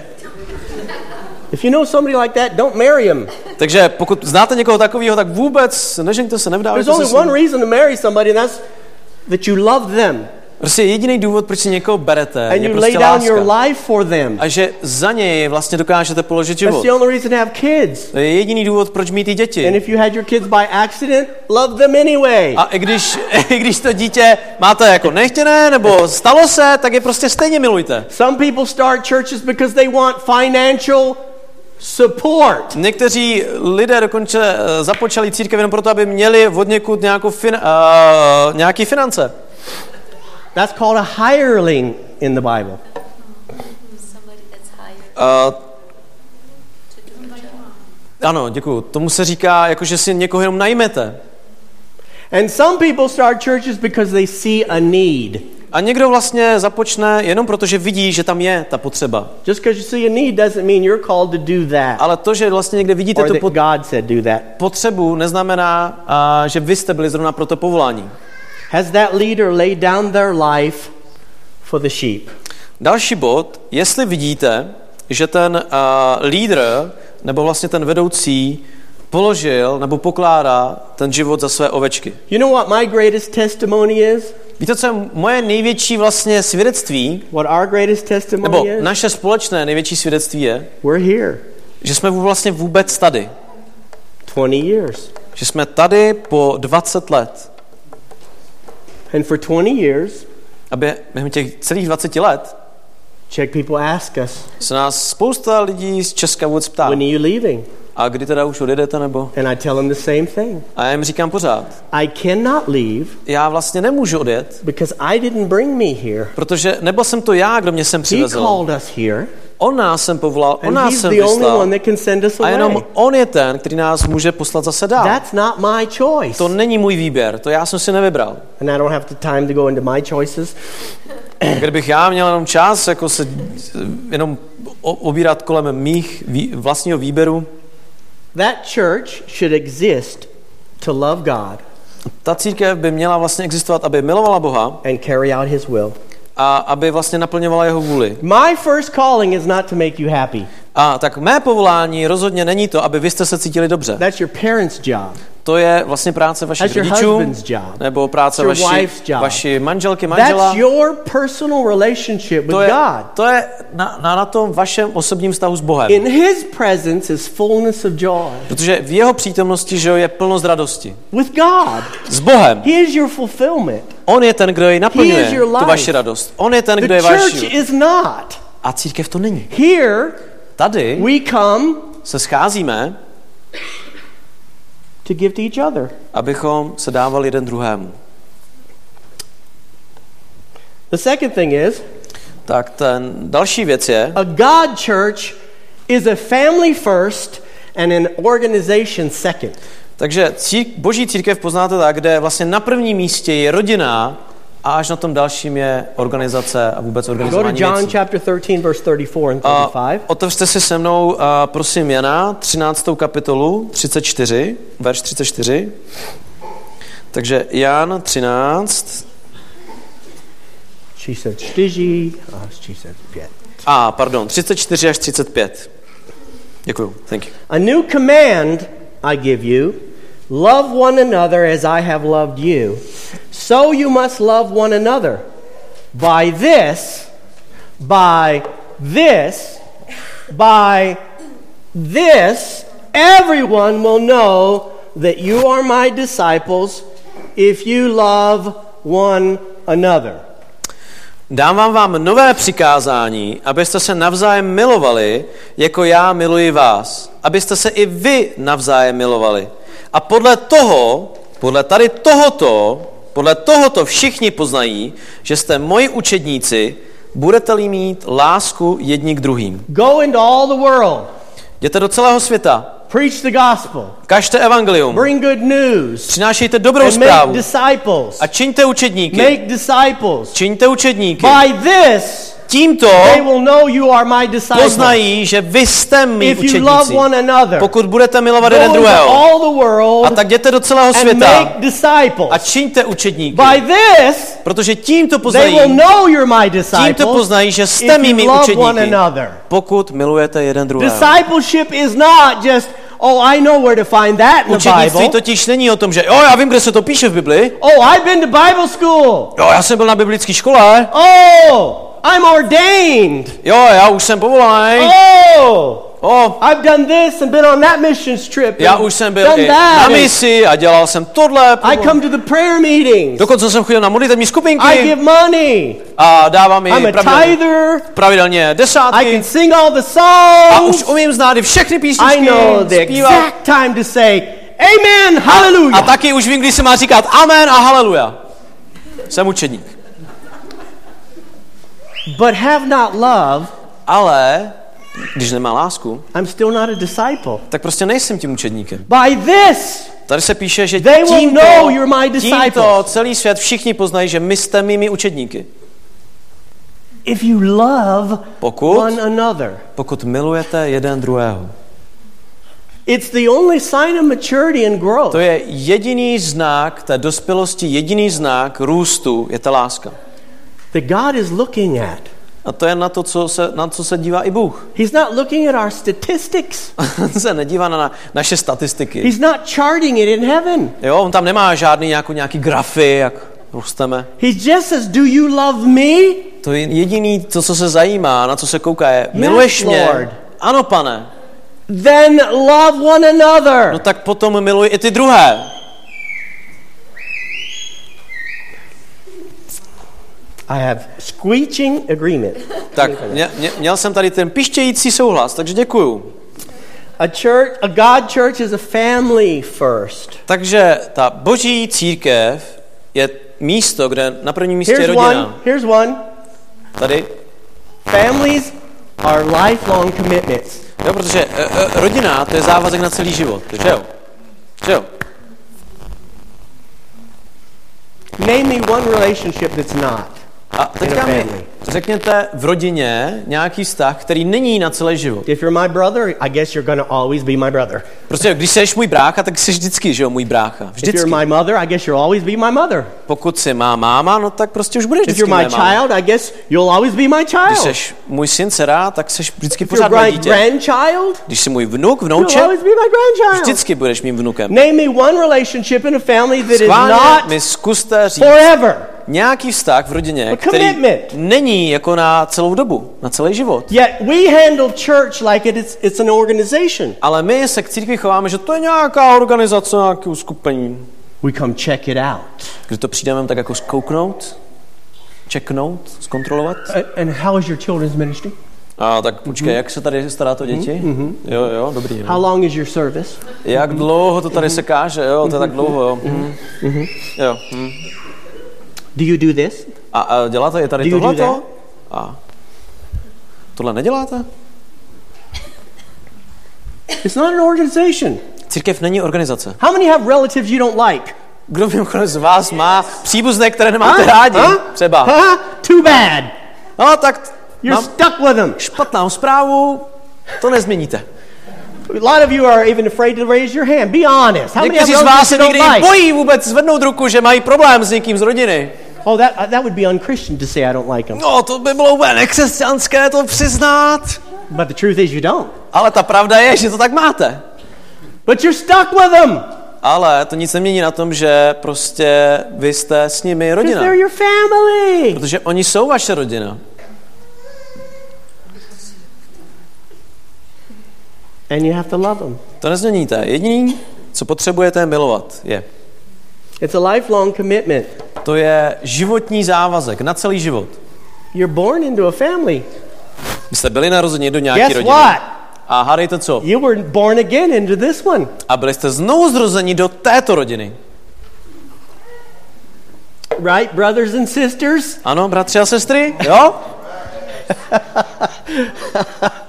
If you know somebody like that, don't marry him. Takže pokud znáte někoho takového, tak vůbec nežeňte se, There's nevdávejte se only s ním. one reason to marry somebody, and that's that you love them Prostě jediný důvod, proč si někoho berete, and je you lay prostě down your láska. life for them. A že za něj vlastně dokážete položit That's život. the only reason to have kids. To je jediný důvod, proč mít ty And děti. if you had your kids by accident, love them anyway. A i když, *laughs* i když to dítě máte jako nechtěné, nebo stalo se, tak je prostě stejně milujte. Some people start churches because they want financial support. Někteří lidé dokonce eh, započali církev jenom proto, aby měli od někud nějakou fin, uh, nějaký finance. That's called a hireling in the Bible. somebody that's hired Uh, ano, děkuju. Tomu se říká, jako že si někoho jenom najmete. And some people start churches because they see a need. A někdo vlastně započne jenom proto, že vidí, že tam je ta potřeba. Just because you see a need doesn't mean you're called to do that. Ale to, že vlastně někde vidíte Or tu pot- God said do that. potřebu, neznamená, a, že vy jste byli zrovna pro to povolání. Has that leader laid down their life for the sheep? Další bod, jestli vidíte, že ten uh, lídr nebo vlastně ten vedoucí položil nebo pokládá ten život za své ovečky. You know what my greatest testimony is? Víte, co je moje největší vlastně svědectví, What our greatest nebo testimony is? naše společné největší svědectví je, We're here že jsme vlastně vůbec tady. 20 years. Že jsme tady po 20 let. And for 20 years, Aby během těch celých 20 let Czech people ask us, se nás spousta lidí z Česka vůbec ptá, when are you leaving? a kdy teda už odjedete, nebo... And I tell them the same thing. A já jim říkám pořád, I cannot leave já vlastně nemůžu odjet, because I didn't bring me here. protože nebyl jsem to já, kdo mě sem He přivezl. called us here, On nás sem povolal, on and nás he's sem the only vyslal. one that can send us A jenom on je ten, který nás může poslat zase dál. That's not my choice. To není můj výběr, to já jsem si nevybral. And I don't have the time to go into my choices. Kdybych já měl jenom čas, jako se jenom obírat kolem mých vlastního výběru, That church should exist to love God ta církev by měla vlastně existovat, aby milovala Boha and carry out His will. A aby vlastně naplňovala jeho vůli. My first calling is not to make you happy. A tak mé povolání rozhodně není to, aby vy jste se cítili dobře. That's your parents' job. To je vlastně práce vašich That's rodičů, job. nebo práce your vaši, job. vaši manželky, manžela. That's your personal relationship To with je, God. to je na, na, na tom vašem osobním vztahu s Bohem. In His presence is fullness of joy. Protože v jeho přítomnosti že je plnost radosti. With God, S Bohem. He is your fulfillment. On je ten, kdo ji naplňuje, tu vaši radost. On je ten, kdo je váš život. A církev to není. Here, Tady we come se scházíme, to give to each other. abychom se dávali jeden druhému. The second thing is Tak ten další věc je, a God church is a family first and an organization second. Takže cír, boží církev poznáte tak, kde vlastně na prvním místě je rodina a až na tom dalším je organizace a vůbec Go to organizování John věcí. chapter 13, verse 34 and A 35. otevřte si se mnou, a prosím, Jana, 13. kapitolu, 34, verš 34. Takže Jan 13, She said, Stigi. Uh, she said, yeah. a pardon, 34 až 35. Děkuju, thank you. A new command I give you love one another as I have loved you. So you must love one another. By this, by this, by This everyone will know that you are my disciples if you love one another. Dávám vám nové přikázání, abyste se navzájem milovali, jako já miluji vás. Abyste se i vy navzájem milovali. A podle toho, podle tady tohoto, podle tohoto všichni poznají, že jste moji učedníci, budete-li mít lásku jedni k druhým. Go into all the world, Jděte do celého světa, preach the gospel, kažte evangelium, bring good news, přinášejte dobrou and make zprávu disciples. a čiňte učedníky. Make disciples. Čiňte učedníky. By this, Tímto they will know you are my disciples. poznají, že vy jste mý another, Pokud budete milovat jeden druhého. A tak jděte do celého světa a čiňte učedníky. Protože tímto poznají, tímto poznají, že jste mými učedníky. Pokud milujete jeden druhého. Discipleship is not just, oh, I know where to find that in the Bible. totiž není o tom, že jo, já vím, kde se to píše v Bibli. Oh, I've been to Bible school. Jo, já jsem byl na biblické škole. Oh, I'm ordained. Jo, já už jsem povolaný. Oh, O, I've done this and been on that missions trip. já už jsem byl done i that. na misi a dělal jsem tohle. I come to the prayer meetings. Dokonce jsem chodil na modlitevní I skupinky give money. a dávám I'm mi a pravidelně, pravidelně I desátky. can sing all the A už songs. umím znát i všechny I písničky, know the zpívat. exact time to say, Amen, A hallelujah. taky už vím, kdy se má říkat amen a haleluja. Jsem učedník. But have not love, Ale když nemá lásku, I'm still not a disciple. tak prostě nejsem tím učedníkem. By this, Tady se píše, že They will tímto, know you're my disciples. tímto celý svět všichni poznají, že my jste mými učedníky. if you love Pokud, one another. pokud milujete jeden druhého. It's the only sign of maturity and growth. To je jediný znak té dospělosti, jediný znak růstu, je ta láska. That God is looking at. A to je na to, co se, na co se dívá i Bůh. *laughs* He's not looking at our statistics. On se nedívá na, na naše statistiky. He's not charting it in heaven. Jo, on tam nemá žádný nějakou, nějaký grafy, jak rosteme. He just says, Do you love me? To je jediný, to, co se zajímá, na co se kouká, je miluješ mě? Lord. Ano, pane. Then love one another. No tak potom miluj i ty druhé. I have screeching agreement. Tak mě, mě, měl jsem tady ten pištějící souhlas, takže děkuju. A church, a God church is a family first. Takže ta boží církev je místo, kde na prvním místě je Here's rodina. one. Here's one. Tady. Families are lifelong commitments. Jo, protože e, rodina, to je závazek na celý život, že jo? Že jo? Name me one relationship that's not. A teďka mi řekněte v rodině nějaký vztah, který není na celý život. If you're my brother, I guess you're to always be my brother. Prostě když jsi můj brácha, tak jsi vždycky, že jo, můj brácha. If Vždycky. you're my mother, I guess you'll always be my mother. Pokud jsi má máma, no tak prostě už budeš If vždycky you're my child, I guess you'll always be my Když child. jsi můj syn, dcera, tak jsi vždycky If pořád you're my dítě. grandchild, Když jsi můj vnuk, you'll vnouče, always be my grandchild. vždycky budeš mým vnukem. Name me one relationship in a family that is Schválně not mi zkuste říct forever. Nějaký vztah v rodině, který není jako na celou dobu, na celý život. Yet we handle church like it is, it's an organization. Ale my se k církvi chováme, že to je nějaká organizace, nějaké uskupení. We come check it out. Kdy to přijdeme tak jako zkouknout, čeknout, zkontrolovat. A- And how is your children's ministry? A tak počkej, jak se tady stará to děti? Jo, jo, dobrý. How No. long is your service? Jak dlouho to tady se káže, jo, to je tak dlouho, jo. Mhm. Jo. hm. Do you do this? A, a děláte je tady Do tohleto? A tohle neděláte? It's not an organization. Církev není organizace. How many have relatives you don't like? Kdo mimochodem z vás má příbuzné, které nemáte rádi? Třeba. Huh? Too bad. No tak You're mám stuck with them. špatnou zprávu, to nezměníte. A lot of you are even afraid to raise your hand. Be honest. How many Někteří z vás se you don't nikdy like? bojí vůbec zvednout ruku, že mají problém s někým z rodiny. Oh, that, uh, that would be unchristian to say I don't like them. No, to by bylo úplně nekřesťanské to přiznat. But the truth is you don't. Ale ta pravda je, že to tak máte. But you're stuck with them Ale to nic nemění na tom, že prostě vy jste s nimi because rodina. they're your family. Protože oni jsou vaše rodina. And you have to love them. To nezměníte. Jediný, co potřebujete milovat, je. It's a lifelong commitment. To je životní závazek na celý život. You're born into a family. Vy jste byli narozeni do nějaké Guess rodiny. what? A hádejte co? You were born again into this one. A byli jste znovu zrozeni do této rodiny. Right, brothers and sisters? Ano, bratři a sestry? Jo? *laughs*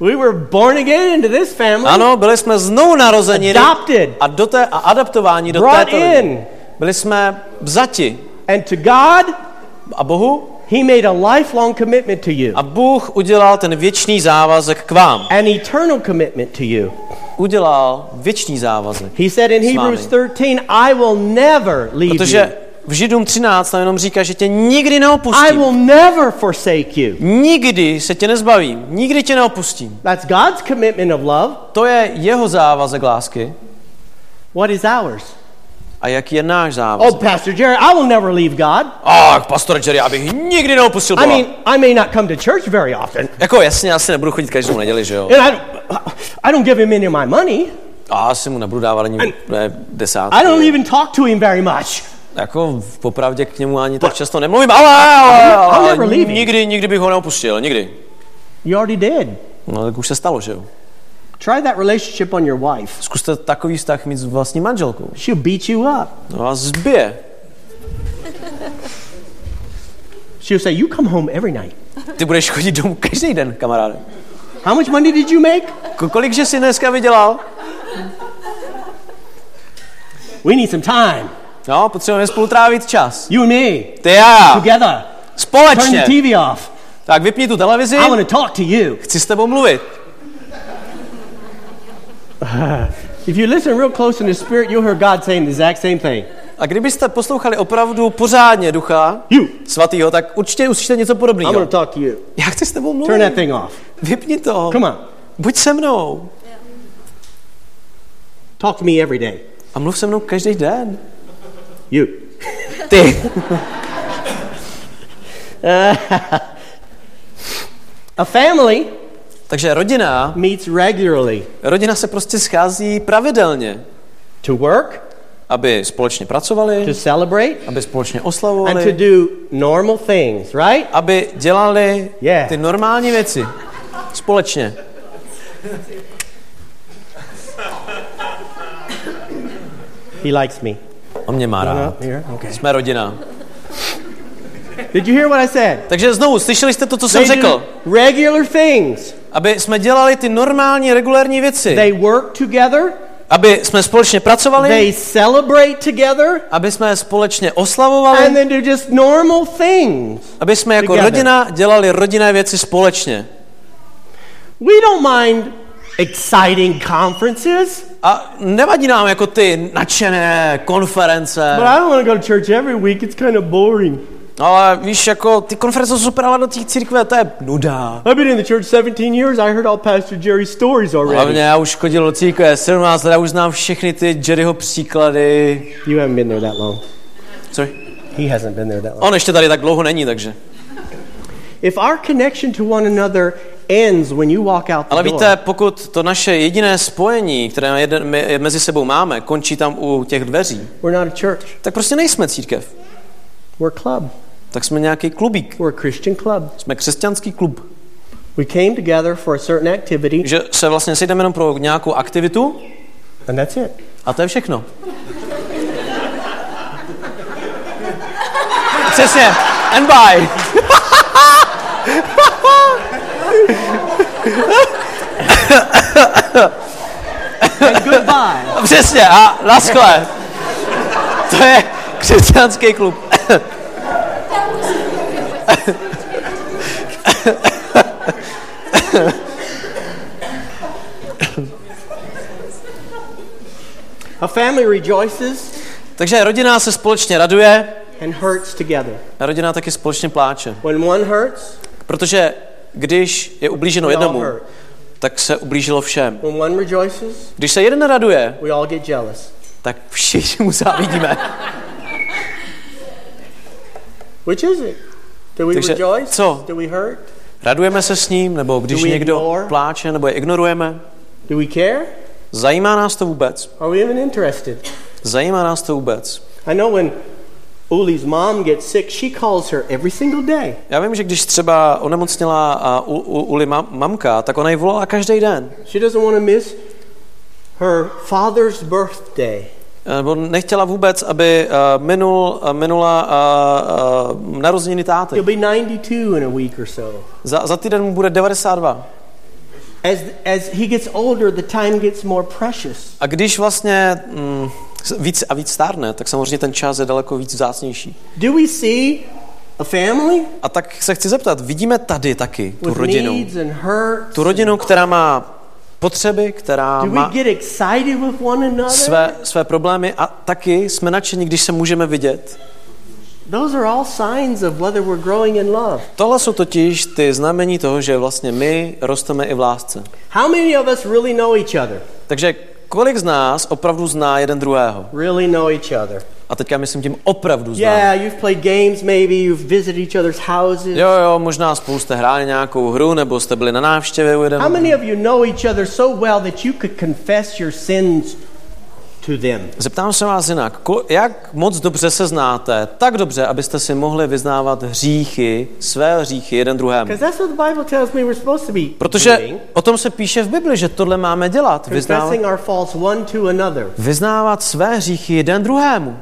We were born again into this family. Ano, byli jsme znovu narozeni do- Adopted. a, do té, a adaptováni do Brought této in. Byli jsme vzati. And to God, A Bohu? He made a lifelong commitment to you, A Bůh udělal ten věčný závazek k vám. an eternal commitment to you. Udělal věčný závazek. He said in. Hebrews 13, I will never leave you. Protože v Židům 13 tam jenom říká, že tě nikdy I neopustím. will never forsake you. Nikdy se tě nezbavím. Nikdy tě neopustím. That's God's commitment of love. To je jeho závazek lásky. What is ours? A jaký je náš Oh, závazek? Pastor Jerry, I will never leave God. A pastor Jerry, abych nikdy neopustil I Boha. mean, I may not come to church very often, Jako jasně, asi nebudu chodit každou neděli, že jo? and I don't, I don't give him any of my money. A asi mu nebudu dávat ani desátky. I don't even talk to him very much. Jako v popravdě k němu ani tak často nemluvím, ale, ale, ale nikdy, nikdy bych ho neopustil, nikdy. You already did. No tak už se stalo, že jo? Try that relationship on your wife. Zkuste takový vztah mít s vlastní manželkou. She'll beat you up. No a zbije. She'll say, You come home every night. Ty budeš chodit domů každý den, kamaráde. How much money did you make? Ko- Kolik že jsi dneska vydělal? We need some time. No, potřebujeme spolu trávit čas. You and me. Ty a já. Together. Turn Společně. the TV off. Tak vypni tu televizi, I want to talk to you. chci s tebou mluvit. *sighs* If you listen real close in the spirit, you'll hear God saying the exact same thing. A kdybyste poslouchali opravdu pořádně ducha You. svatýho, tak určitě uslyšíte něco I'm podobného. going to talk to you. Já chci s tebou Turn mluvit. that thing off. Vypni to. Come on. Buď se mnou. Talk to me every day. A mluv se mnou každý den. You. *laughs* Ty. A family Takže rodina, meets regularly rodina se prostě schází pravidelně, to work, aby společně pracovali, to celebrate, aby společně and to oslavovali, do normal things, right? aby dělali Yeah. ty normální věci společně. He likes me. On mě má rád. okay. Jsme rodina. Did you hear what I said? Takže znovu, slyšeli jste to, co jsem řekl? regular things. Aby jsme dělali ty normální, regulární věci. They work together. Aby jsme společně pracovali, They celebrate together. aby jsme společně And oslavovali, then do just normal things. aby jsme jako together. rodina dělali rodinné věci společně. We don't mind exciting conferences, A nevadí nám jako ty nadšené konference. but I don't want to go to church every week. It's kind of boring. Ale víš, jako ty konference jsou super, ale do těch církve to je nuda. I've been in the church 17 years. I heard all Pastor Jerry's stories already. Hlavně já už chodil do církve 17 let, já už znám všechny ty Jerryho příklady. You haven't been there that long. Sorry. He hasn't been there that long. On ještě tady tak dlouho není, takže. If our connection to one another ends when you walk out the Ale door, víte, pokud to naše jediné spojení, které jeden, my mezi sebou máme, končí tam u těch dveří, we're not a church. tak prostě nejsme církev. We're a club. Tak jsme nějaký klubík. We're a Christian club. Jsme křesťanský klub. We came together for a certain activity, Že se vlastně sejdeme jenom pro nějakou aktivitu and that's it. a to je všechno. Přesně. And bye. *laughs* And goodbye. *laughs* Přesně. A naschle. To je křesťanský klub. A family rejoices Takže rodina se společně raduje and hurts together. a rodina taky společně pláče. When one hurts, Protože když je ublíženo jednomu, tak se ublížilo všem. Když se jeden raduje, tak všichni mu závidíme. *laughs* Which is it? Do we Takže rejoice? co? Do we hurt? Radujeme se s ním, nebo když Do někdo ignore? pláče, nebo je ignorujeme. Do we care? Zajímá nás to vůbec? Are we even interested? Zajímá nás to vůbec? I know when Uli's mom gets sick, she calls her every single day. Já vím, že když třeba onemocněla a u, u, Uli mam, mamka, tak ona ji volala každý den. She doesn't want to miss her father's birthday. Nebo nechtěla vůbec, aby uh, minul, uh, minula uh, uh, narozeniny táty. He'll be 92 in a week or so. Za, za týden mu bude 92. As, as he gets older, the time gets more precious. A když vlastně mm, víc a víc stárne, tak samozřejmě ten čas je daleko víc vzácnější. Do we see a family A tak se chci zeptat, vidíme tady taky tu with rodinu. Tu rodinu, která má potřeby, která má své, své problémy a taky jsme nadšení, když se můžeme vidět. Those are all signs of whether we're growing in love. Tohle jsou totiž ty znamení toho, že vlastně my rosteme i v lásce. How many of us really know each other? Takže kolik z nás opravdu zná jeden druhého? Really know each other. A teďka myslím tím opravdu zná. Yeah, you've played games maybe, you've visited each other's houses. Jo, jo, možná spolu jste hráli nějakou hru, nebo jste byli na návštěvě u How jednoho. many of you know each other so well that you could confess your sins to them? Zeptám se vás jinak, ko- jak moc dobře se znáte, tak dobře, abyste si mohli vyznávat hříchy, své hříchy jeden druhému. Protože o tom se píše v Bibli, že tohle máme dělat, vyznávat, vyznávat své hříchy jeden druhému.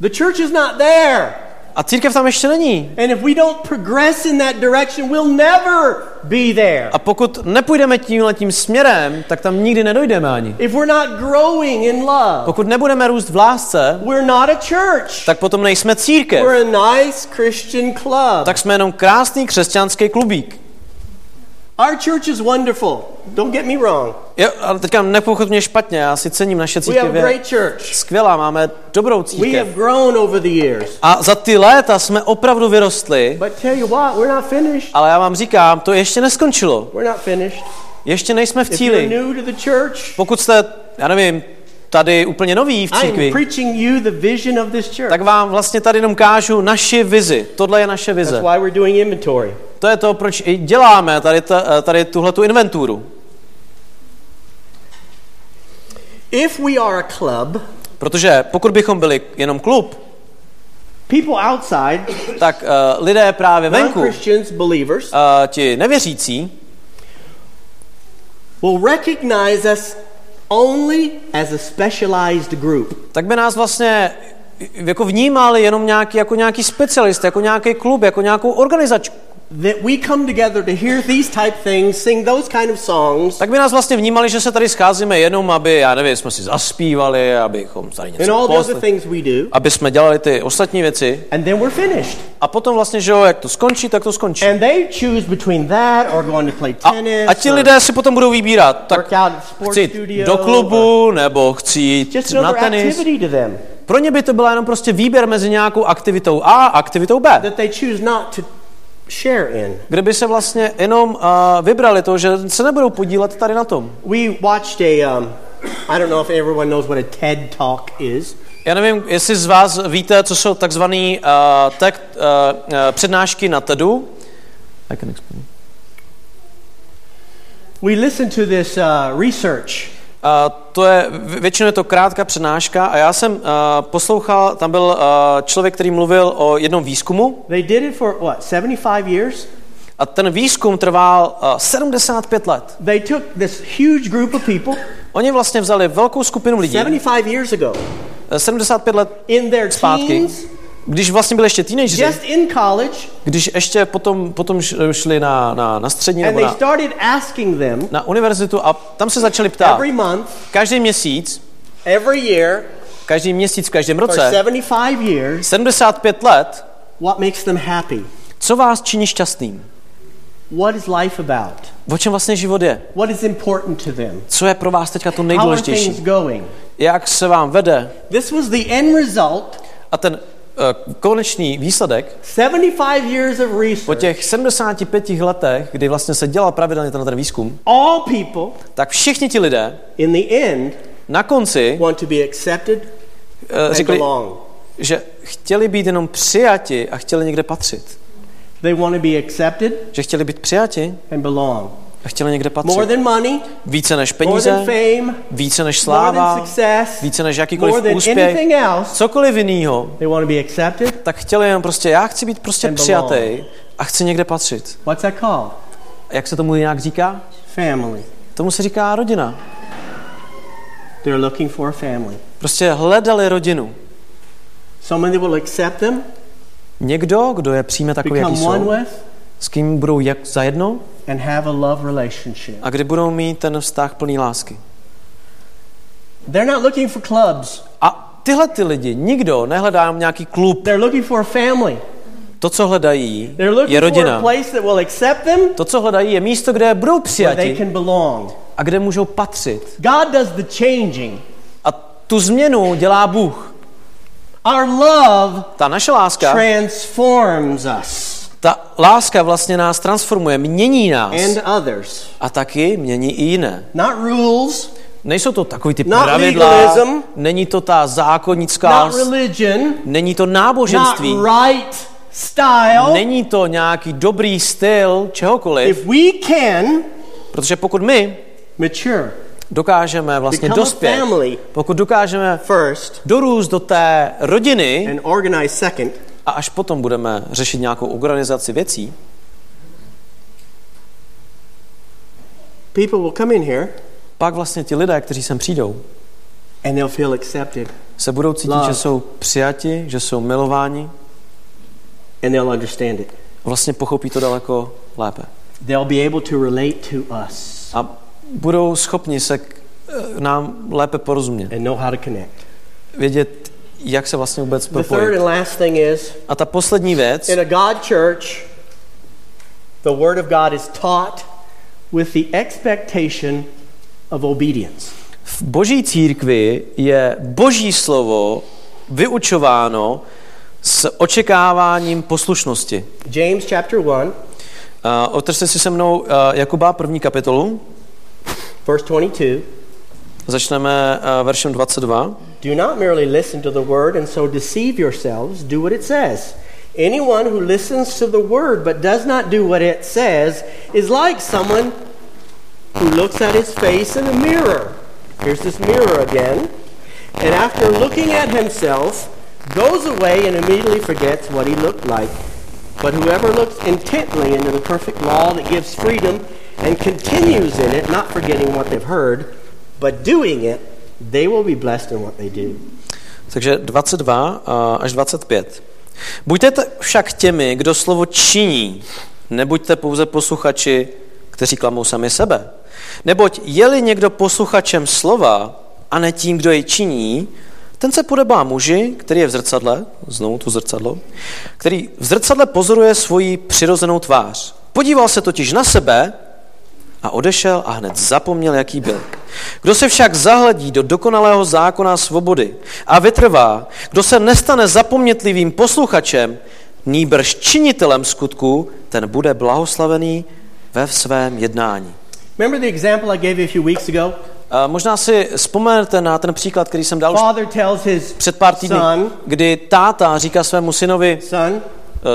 The church is not there. A církev tam ještě není. And if we don't progress in that direction, we'll never be there. A pokud nepůjdeme tímhle tím směrem, tak tam nikdy nedojdeme ani. If we're not growing in love, Pokud nebudeme růst v lásce, we're not a church. tak potom nejsme církev. We're a nice Christian club. Tak jsme jenom krásný křesťanský klubík. Our church is wonderful. Don't get me wrong. Jo, ale teďka nepochod mě špatně, já si cením naše We have církev. a je great church. Skvělá, máme dobrou We církev. have grown over the years. A za ty léta jsme opravdu vyrostli, But tell you what, we're not finished. ale já vám říkám, to ještě neskončilo. We're not finished. Ještě nejsme v cíli. new to the church, Pokud jste, já nevím, tady úplně noví v církvi, preaching you the vision of this church. tak vám vlastně tady jenom kážu naši vizi. Tohle je naše vize. To je to, proč i děláme tady, ta, tady tuhle tu inventuru. If we are a club, Protože pokud bychom byli jenom klub, people outside, tak uh, lidé právě venku, uh, believers, ti nevěřící, will recognize us only as a specialized group. tak by nás vlastně jako vnímali jenom nějaký, jako nějaký specialist, jako nějaký klub, jako nějakou organizačku. That we come together to hear these type things, sing those kind of songs, Tak by nás vlastně vnímali, že se tady scházíme jenom, aby, já nevím, jsme si zaspívali, abychom tady and něco all the other things we do, aby jsme dělali ty ostatní věci. and then we're finished. A potom vlastně, že jo, jak to skončí, tak to skončí. And they choose between that or going to play A, tennis. a ti or lidé si potom budou vybírat, tak chci jít do klubu, nebo chci jít na tenis. activity to them Pro ně by to byla jenom prostě výběr mezi nějakou aktivitou A a aktivitou B. that they choose not to share in. Kde by se vlastně jenom uh, vybrali to, že se nebudou podílet tady na tom. We watched a, um, I don't know if everyone knows what a TED Talk is. Já nevím, jestli z vás víte, co jsou takzvané uh, tak, uh, uh, přednášky na TEDu. I can explain. We listened to this uh, research to je, vě- většinou je to krátká přednáška a já jsem uh, poslouchal, tam byl uh, člověk, který mluvil o jednom výzkumu. They did it for what, 75 years? a ten výzkum trval uh, 75 let. They took this huge group of people. Oni vlastně vzali velkou skupinu lidí, 75 years ago. Eh, 75 let in their zpátky, teens, když vlastně byli ještě teenageři, just in college, když ještě potom, potom šli na, na, na střední and nebo they na, started asking them na univerzitu a tam se začali ptát. every month, Každý měsíc, every year, každý měsíc v každém roce, 75 years, 75 let, what makes them happy? co vás činí šťastným? What is life about? O čem vlastně život je? What is important to them? Co je pro vás teďka to How are nejdůležitější? things going? Jak se vám vede? This was the end result A ten konečný výsledek 75 years of po research. těch 75 letech, kdy vlastně se dělal pravidelně ten, ten výzkum, All people tak všichni ti lidé in the end na konci want to be accepted uh, řekli, že chtěli být jenom přijati a chtěli někde patřit. They want to be accepted Že chtěli být přijati and belong. A chtěli někde more patřit. than money, Více než more peníze, than fame, více než more than sláva, success, více než more jakýkoliv than úspěch, else. cokoliv jinýho, They want to be accepted. tak chtěli jenom prostě, já chci být prostě přijatý a chci někde patřit. What's that called? Jak se tomu nějak říká? Family. Tomu se říká rodina. They're looking for a family. Prostě hledali rodinu. That will accept them, Někdo, kdo je přijme takový, jaký jsou, with, s kým budou jak zajedno and have a love relationship. a kdy budou mít ten vztah plný lásky. They're not looking for clubs. A tyhle ty lidi, nikdo nehledá nějaký klub. They're looking for a family. To, co hledají, They're looking je for a rodina. place that will accept them, To, co hledají, je místo, kde budou přijati a kde můžou patřit. God does the changing. A tu změnu dělá Bůh. Our love Ta naše láska, transforms us ta láska vlastně nás transformuje, mění nás. and others. A taky mění i jiné. Not rules, Nejsou to takový ty Not pravidla, legalism. není to ta zákonnická, not religion, není to not náboženství, right style. není to nějaký dobrý styl čehokoliv, If we can protože pokud my mature, dokážeme vlastně dospět, family pokud dokážeme first dorůst do té rodiny and organize second, a až potom budeme řešit nějakou organizaci věcí, people will come in here pak vlastně ti lidé, kteří sem přijdou, and they'll feel accepted se budou cítit, Love. že jsou přijati, že jsou milováni and they'll understand it. a vlastně pochopí to daleko lépe. They'll be able to relate to us A budou schopni se k eh, nám lépe porozumět. and know how to connect. Vědět, jak se vlastně vůbec The third propojit. and last thing is A ta poslední věc, in a God church, the Word of God is taught with the expectation of obedience. v boží církvi je boží slovo vyučováno s očekáváním poslušnosti. James chapter 1, Uh, otevřte si se mnou uh, Jakuba první kapitolu. verse 22. Začneme uh, veršem 22. Do not merely listen to the word and so deceive yourselves. Do what it says. Anyone who listens to the word but does not do what it says is like someone who looks at his face in a mirror. Here's this mirror again. And after looking at himself, goes away and immediately forgets what he looked like. But whoever looks intently into the perfect law that gives freedom and continues in it, not forgetting what they've heard, but doing it, they will be blessed in what they do. Takže 22 uh, až 25. Buďte však těmi, kdo slovo činí, nebuďte pouze posluchači, kteří klamou sami sebe. Neboť je-li někdo posluchačem slova a ne tím, kdo jej činí, ten se podobá muži, který je v zrcadle, znovu tu zrcadlo, který v zrcadle pozoruje svoji přirozenou tvář. Podíval se totiž na sebe a odešel a hned zapomněl, jaký byl. Kdo se však zahledí do dokonalého zákona svobody a vytrvá, kdo se nestane zapomnětlivým posluchačem, nýbrž činitelem skutku, ten bude blahoslavený ve svém jednání. Remember the example I gave you a few weeks ago? A možná si vzpomenete na ten příklad, který jsem dal už Father tells his před pár týdny, son, kdy táta říká svému synovi, son,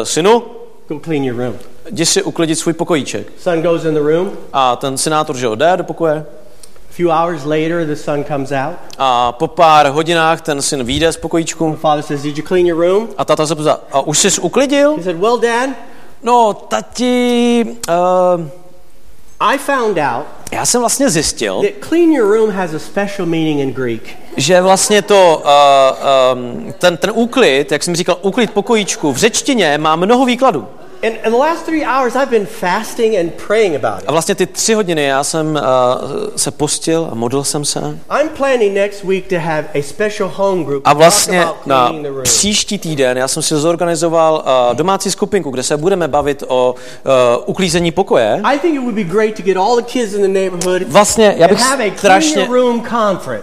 "Eh, synu, go clean your room. Jdi si uklidit svůj pokojíček. Son goes in the room. A ten senátor, že jde do pokoje, A few hours later, the son comes out. a po pár hodinách ten syn vyjde z pokojíčku The father says, Did you clean your room? A tata se ptá, a už jsi uklidil? He said, Well, Dad, No, tati, uh, I found out já jsem vlastně zjistil, that clean your room has a special meaning in Greek. že vlastně to, uh, um, ten, ten úklid, jak jsem říkal, úklid pokojíčku v řečtině má mnoho výkladů. A vlastně ty tři hodiny já jsem uh, se postil a modlil jsem se. I'm planning next week to have a special home group A vlastně about na cleaning the room. příští týden já jsem si zorganizoval uh, domácí skupinku, kde se budeme bavit o uh, uklízení pokoje. I think it would be great to get all the kids in the neighborhood Vlastně já bych strašně.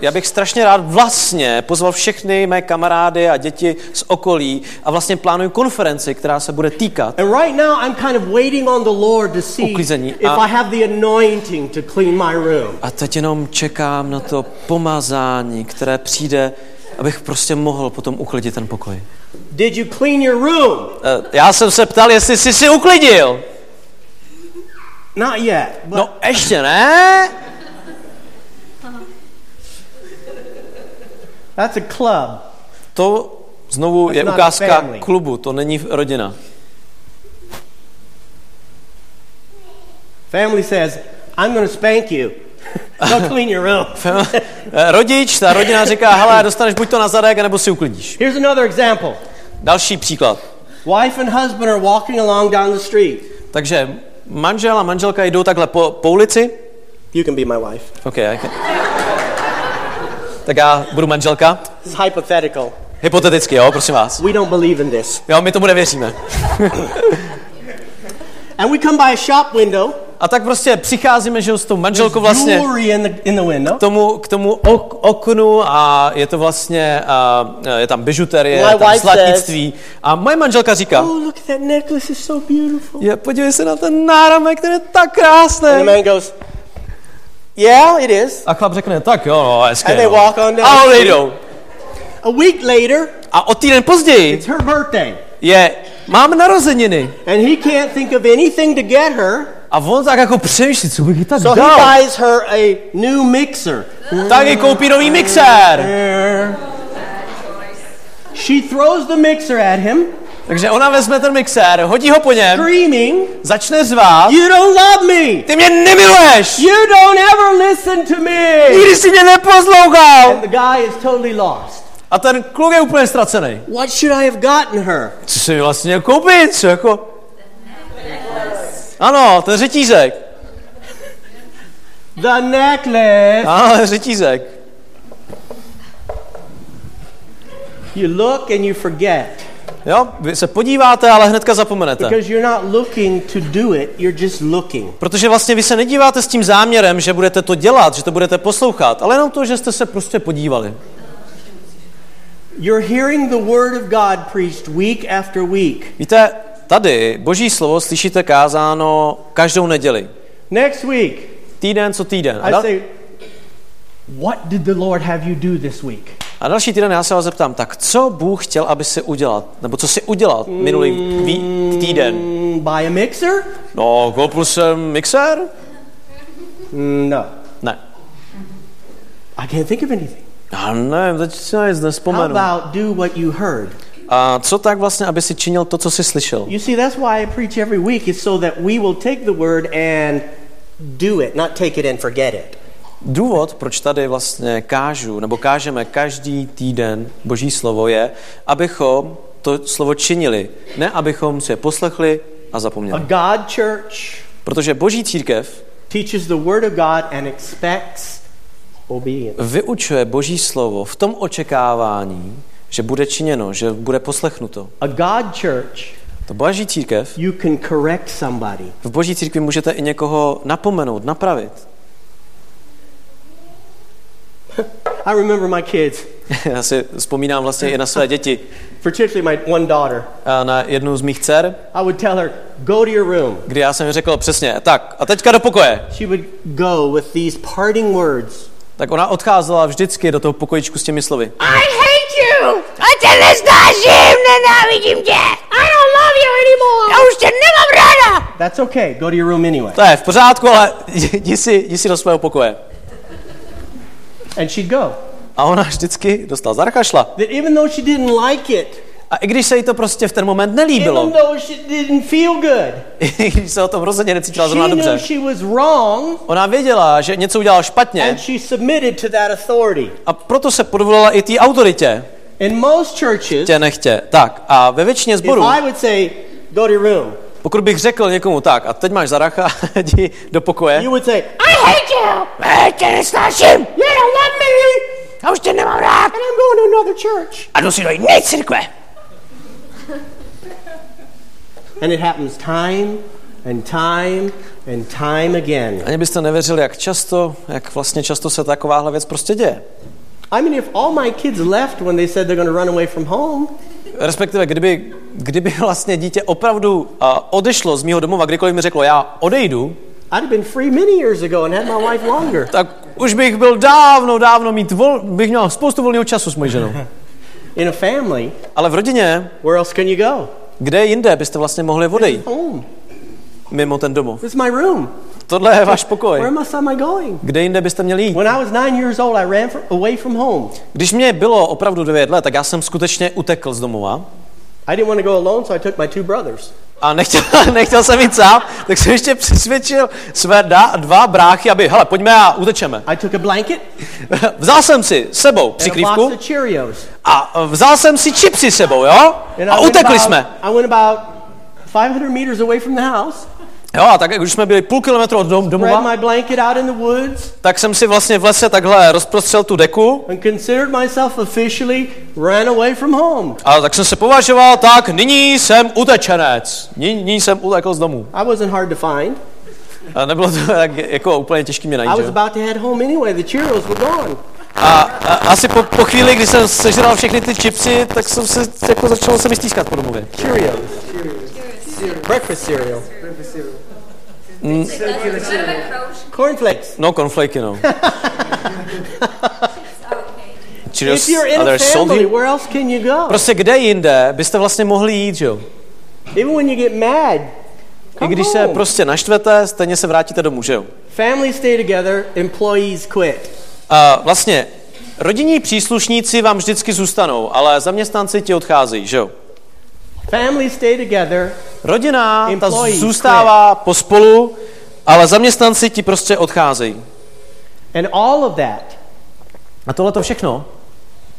Já bych strašně rád vlastně pozval všechny mé kamarády a děti z okolí a vlastně plánuju konferenci, která se bude týkat. And right now, I'm kind of waiting on the Lord to see Uklízení. if A- I have the anointing to clean my room. A teď jenom čekám na to pomazání, které přijde, abych prostě mohl potom uklidit ten pokoj. Did you clean your room? Eh, Já jsem se ptal, jestli jsi si uklidil. Not yet. But No ještě ne. that's a club. To znovu je not a ukázka klubu, to není rodina. Family says, I'm going to spank you. *laughs* Go clean your room. *laughs* Eh, Rodič, ta rodina říká, hele, dostaneš buď to na zadek, nebo si uklidíš. Here's another example. Další příklad. Wife and husband are walking along down the street. Takže manžel a manželka jdou takhle po, po ulici. You can be my wife. OK, okay. Tak já budu manželka. This is hypothetical. Hypoteticky, jo, prosím vás. We don't believe in this. Jo, my tomu nevěříme. And we come by a shop window. A tak prostě přicházíme, že jo, s tou manželkou vlastně k tomu, k tomu ok, oknu a je to vlastně, uh, je tam bižuterie, je tam zlatnictví. A moje manželka říká, Oh, look at that necklace. It's so beautiful. je, podívej se na ten náramek, který je tak And the krásný. man goes, Yeah, it is. A chlap řekne, tak jo, no, hezké. And they no. walk on down A odejdou. A week later, A o týden později it's her birthday. je, mám narozeniny. And he can't think of anything to get her. A on tak jako přemýšlí, co bych jí tak So he dal. buys her a new mixer. Tak jí koupí nový mixér. She throws the mixer at him, Takže ona vezme ten mixér, hodí ho po něm, screaming, začne řvát. You don't love me! Ty mě nemiluješ! You don't ever listen to me! Nikdy jsi mě neposlouchal! And the guy is totally lost. A ten kluk je úplně ztracený. What should I have gotten her? Co si mi vlastně koupit? Co jako? Ano, ten řetízek. The necklace. Ano, ten řetízek. You look and you forget Jo, vy se podíváte, ale hnedka zapomenete. because you're not looking to do it, you're just looking. Protože vlastně vy se nedíváte s tím záměrem, že budete to dělat, že to budete poslouchat, ale jenom to, že jste se prostě podívali. You're hearing the word of God preached week after week. Víte, tady boží slovo slyšíte kázáno každou neděli. Next week, Týden co týden. A, I say, What did the Lord have you do this week? a další týden já se vás zeptám, tak co Bůh chtěl, aby si udělat? Nebo co si udělal minulý ví- týden? Mm, buy a mixer? No, koupil jsem mixér? Mm, No. Ne. I can't think of anything. Já nevím, teď si nic How nespomenu. about do what you heard? A co tak vlastně, aby si činil to, co jsi slyšel? You see, that's why I preach every week, is so that we will take the word and do it, not take it and forget it. Důvod, proč tady vlastně kážu, nebo kážeme každý týden Boží slovo je, abychom to slovo činili, ne abychom si je poslechli a A zapomněli. God church Protože Boží církev teaches the word of God and expects obedience. vyučuje Boží slovo v tom očekávání, že bude činěno, že bude poslechnuto. A God church, To Boží církev, you can correct somebody. v Boží církvi můžete i někoho napomenout, napravit. *laughs* I remember my kids, *laughs* Já si vzpomínám vlastně i na své děti, particularly my one daughter. a na jednu z mých dcer, I would tell her, go to your room. kdy já jsem jí řekl přesně, tak a teďka do pokoje. She would go with these parting words. Tak ona odcházela vždycky do toho pokojičku s těmi slovy. I hate you! A tě nesnáším, nenávidím tě! I don't love you anymore! Já už tě nemám ráda! That's okay. Go to your room anyway. To je v pořádku, ale *laughs* jdi si, jdi si do svého pokoje. And she'd go. A ona vždycky dostala zarkašla. That even though she didn't like it, A i když se jí to prostě v ten moment even nelíbilo, though she didn't feel good, *laughs* i když se o tom rozhodně necítila she zrovna knew dobře, she was wrong ona věděla, že něco udělala špatně and she submitted to that authority. a proto se podvolila i té autoritě, In most churches, tě nechtě. Tak a ve většině if zborů, I would say, go to your room, pokud bych řekl někomu tak, a teď máš zaracha, *laughs* jdi do pokoje, you would say, I hate you! Já tě nesnáším! you don't love me, Já už tě nemám rád! and I'm going to another church. A jdu si do jiné církve! And it happens time and time and time again. ani byste nevěřili, jak často, jak vlastně často se takováhle věc prostě děje. I mean, if all my kids left when they said they're going to run away from home, Respektive, kdyby, kdyby *laughs* vlastně dítě opravdu uh, odešlo z mého domova, kdykoliv mi řeklo, já odejdu, I'd been free many years ago and had my wife longer. tak už bych byl dávno, dávno mít vol, bych měl spoustu volného času s mojí ženou. In a family, Ale v rodině, where else can you go? Kde jinde byste vlastně mohli odejít? Mimo ten domov. This is my room. Tohle je váš Where pokoj. else am I going? Kde jinde byste měli jít? When I was nine years old, I ran away from home. Když mě bylo opravdu 9 let, tak já jsem skutečně utekl z domova I didn't want to go alone, so I took my two brothers. A nechtěl, *laughs* nechtěl jsem jít sám, tak jsem ještě přesvědčil své da, dva bráchy, aby, hele, pojďme a utečeme. I took a blanket *laughs* Vzal jsem si sebou přikrývku a vzal jsem si čipsy sebou, jo? A utekli jsme. I went about 500 meters away from the house, Jo, a tak jak už jsme byli půl kilometru od dom, domova, my blanket out in the woods, tak jsem si vlastně v lese takhle rozprostřel tu deku and considered myself officially ran away from home. a tak jsem se považoval, tak nyní jsem utečenec. Nyní jsem utekl z domu. I wasn't hard to find. A nebylo to *laughs* tak jako úplně těžké mě I najít, was že? jo? about to head home anyway. The Cheerios were gone. A, a asi po, po chvíli, kdy jsem sežral všechny ty chipsy, tak jsem se jako začal se mi stýskat po domově. Cheerios. Breakfast cereal. Cornflakes. No, konflejky, no. If Cheerios, you're in are a there family, salty? where else can you go? Prostě kde jinde byste vlastně mohli jít, že jo? Even when you get mad, I když se prostě naštvete, stejně se vrátíte domů, že jo? Families stay together, employees quit. A vlastně rodinní příslušníci vám vždycky zůstanou, ale zaměstnanci ti odcházejí, že jo? Families stay together, Rodina, ta zůstává pospolu, ale zaměstnanci ti prostě odcházejí. and all of that, A tohle to všechno,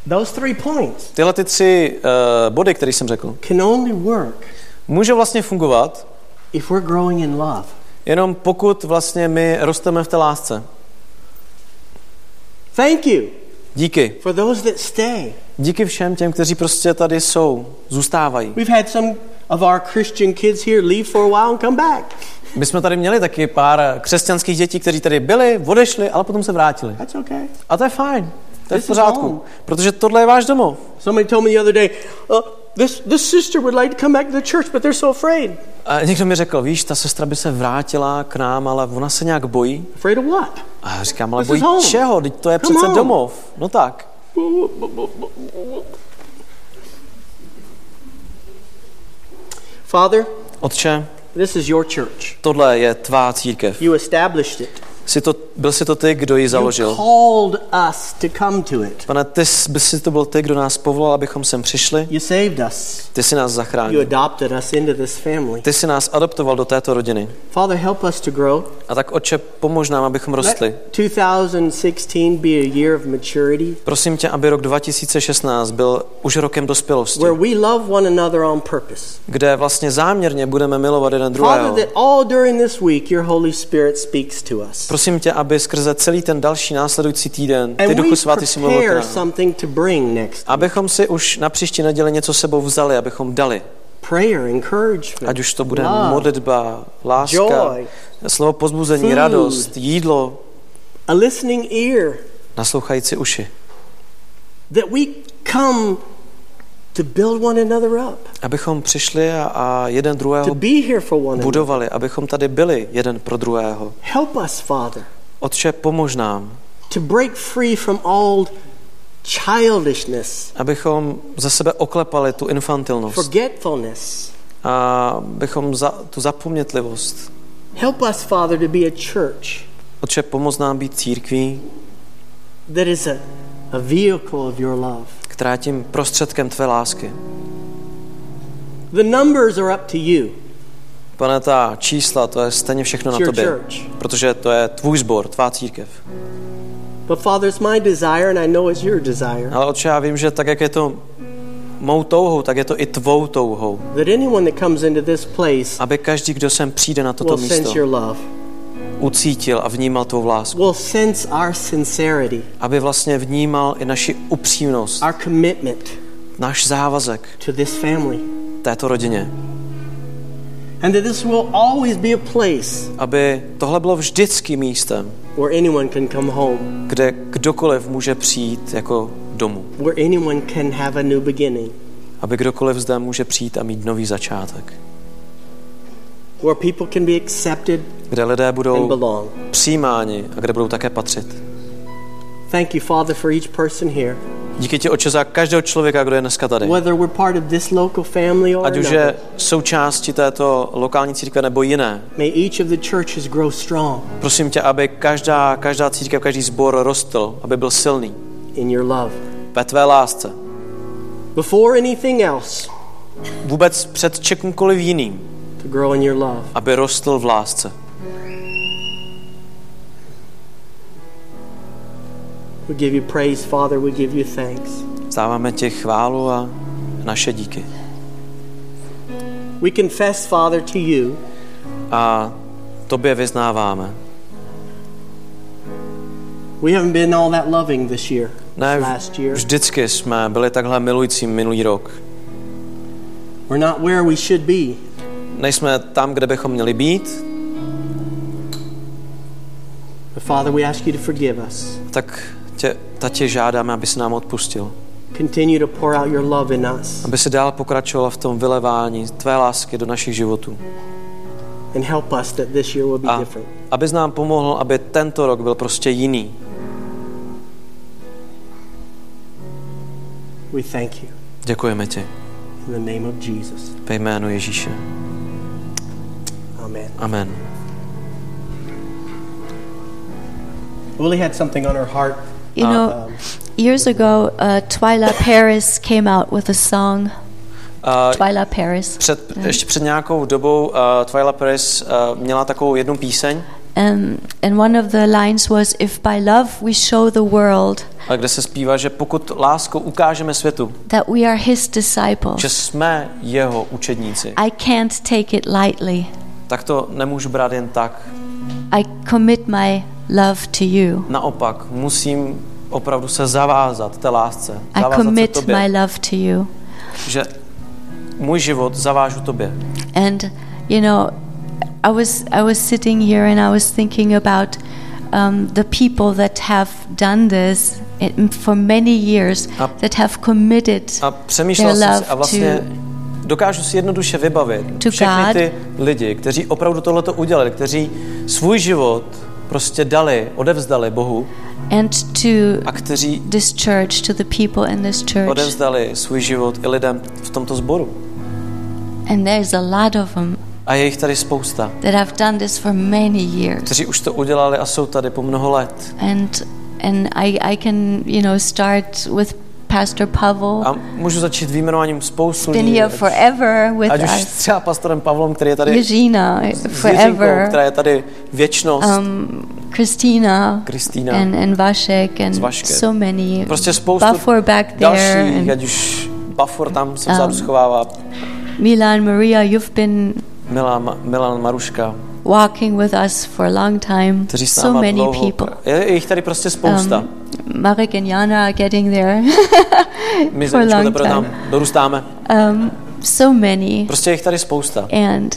those three points, tyhle ty tři uh, body, které jsem řekl, can only work může vlastně fungovat if we're growing in love. jenom pokud vlastně my rosteme v té lásce. Thank you Díky. for those that stay. Díky všem těm, kteří prostě tady jsou, zůstávají. We've had some of our Christian kids here leave for a while and come back. My jsme tady měli taky pár křesťanských dětí, kteří tady byli, odešli, ale potom se vrátili. That's okay. A to je fajn. To je v pořádku. Protože tohle je váš domov. Somebody told me the other day, uh, this, this sister would like to come back to the church, but they're so afraid. A někdo mi řekl, víš, ta sestra by se vrátila k nám, ale ona se nějak bojí. Afraid of what? A já říkám, ale This bojí čeho? Teď to je Come přece on. domov. No tak. Father, Otče, this is your church. tohle je tvá církev. You established it. Jsi to, byl jsi to ty, kdo ji založil. called us to come to it. Pane, ty jsi, by si to byl ty, kdo nás povolal, abychom sem přišli. You saved us. Ty jsi nás You zachránil. adopted us into this family. Ty jsi nás adoptoval do této rodiny. Father, help us to grow. A tak, Otče, pomož nám, abychom rostli. Let 2016 be a year of maturity Prosím tě, aby rok 2016 byl už rokem dospělosti, where we love one another on purpose. kde vlastně záměrně budeme milovat jeden Father, druhého. that all during this week your Holy Spirit speaks to us. Prosím tě, aby skrze celý ten další následující týden ty Duchu Svatý si mluvil. Abychom si už na příští neděli něco sebou vzali, abychom dali. Prayer, encouragement, Ať už to bude love, modlitba, láska, joy, slovo pozbuzení, food. radost, jídlo, a listening ear, naslouchající uši. that we come to build one another up, Abychom přišli a, a jeden to druhého be here for one another. budovali, abychom tady byli jeden pro druhého. Help us, Father, Otče, pomož nám, to break free from all childishness, abychom ze sebe oklepali tu infantilnost forgetfulness. a abychom za, tu zapomnětlivost. Help us, Father, to be a church Otče, pomoz nám být církví, that is a, a vehicle of your love. Která je tím prostředkem tvé lásky. The numbers are up to you. Pane, ta čísla, to je stejně všechno na tobě. church. Protože to je tvůj sbor, tvá církev. But Father, it's my desire, and I know it's your desire, Ale Otče, já vím, že tak, jak je to mou touhou, tak je to i tvou touhou. that anyone that comes into this place Aby každý, kdo sem přijde na toto místo, ucítil a vnímal tvou lásku. will sense our sincerity, Aby vlastně vnímal i naši upřímnost, our commitment náš závazek to this family. této rodině. And that this will always be a place Aby tohle bylo vždycky místem, where anyone can come home, kde kdokoliv může přijít jako domů. where anyone can have a new beginning, Aby kdokoliv zde může přijít a mít nový začátek. Where people can be accepted Kde lidé budou přijímáni a kde budou také patřit. Thank you, Father, for each person here. Díky ti, oče, za každého člověka, kdo je dneska tady. whether we're part of this local family or Ať už je součástí této lokální církve nebo jiné. May each of the churches grow strong Prosím tě, aby každá, každá církev, každý sbor rostl, aby byl silný in your love. ve tvé lásce. Before anything else, Vůbec před čemkoliv jiným, to grow in your love. aby rostl v lásce. We give you praise, Father. We give you thanks. Vzdáváme ti chválu a naše díky. We confess, Father, to you A tobě vyznáváme. we haven't been all that loving this year, Ne, last year. vždycky jsme byli takhle milující minulý rok. We're not where we should be. Nejsme tam, kde bychom měli být, But Father, we ask you to forgive us. tak tě, tě žádáme, aby se nám odpustil. Continue to pour out your love in us Aby se dál pokračoval v tom vylevání tvé lásky do našich životů. and help us that this year will be A different. aby nám pomohl, aby tento rok byl prostě jiný. We thank you Děkujeme ti. in the name of Jesus. Ve jménu Ježíše. Amen. Amen. Willie had something on her heart. You know, Um, years ago, uh, Twyla Paris came out with a song. Uh, Twyla Paris. před, ještě před nějakou dobou uh, Twyla Paris uh, měla takovou jednu píseň, Um, and one of the lines was, If by love we show the world a kde se zpívá, že pokud láskou ukážeme světu, that we are his disciples, že jsme jeho učedníci, I can't take it lightly. Tak to nemůžu brát jen tak. I commit my love to you. Naopak, musím opravdu se zavázat té lásce. I Zavázat se commit tobě, my love to you. že můj život zavážu tobě. And you know, I was I was sitting here and I was thinking about um, the people that have done this for many years, A- that have committed A přemýšlel their love a vlastně to dokážu si jednoduše vybavit to všechny God. ty lidi, kteří opravdu tohleto udělali, kteří svůj život prostě dali, odevzdali Bohu and to a kteří this church, to the people in this church. odevzdali svůj život i lidem v tomto sboru. And there's a lot of them A je jich tady spousta, that have done this for many years. kteří už to udělali a jsou tady po mnoho let. And and I, I can, you know, start with Pastor Pavel. A můžu začít výjmenováním spoustu Been lidí, here ať- forever with ať už třeba pastorem Pavlem, který je tady Jiřinkou, forever. která je tady věčnost, um, Christina Kristýna, and, and Vašek and so many. prostě spoustu Bafor back there dalších, and ať už Bafor tam se vzadu schovává, Milan, Maria, you've been Milan, Milan Maruška, walking with us for a long time. So many dlouho, people. je, je jich tady prostě spousta. Um, Marek and Jana are getting there. *laughs* My for a long time. dorůstáme. um, so many. Prostě je jich tady spousta. And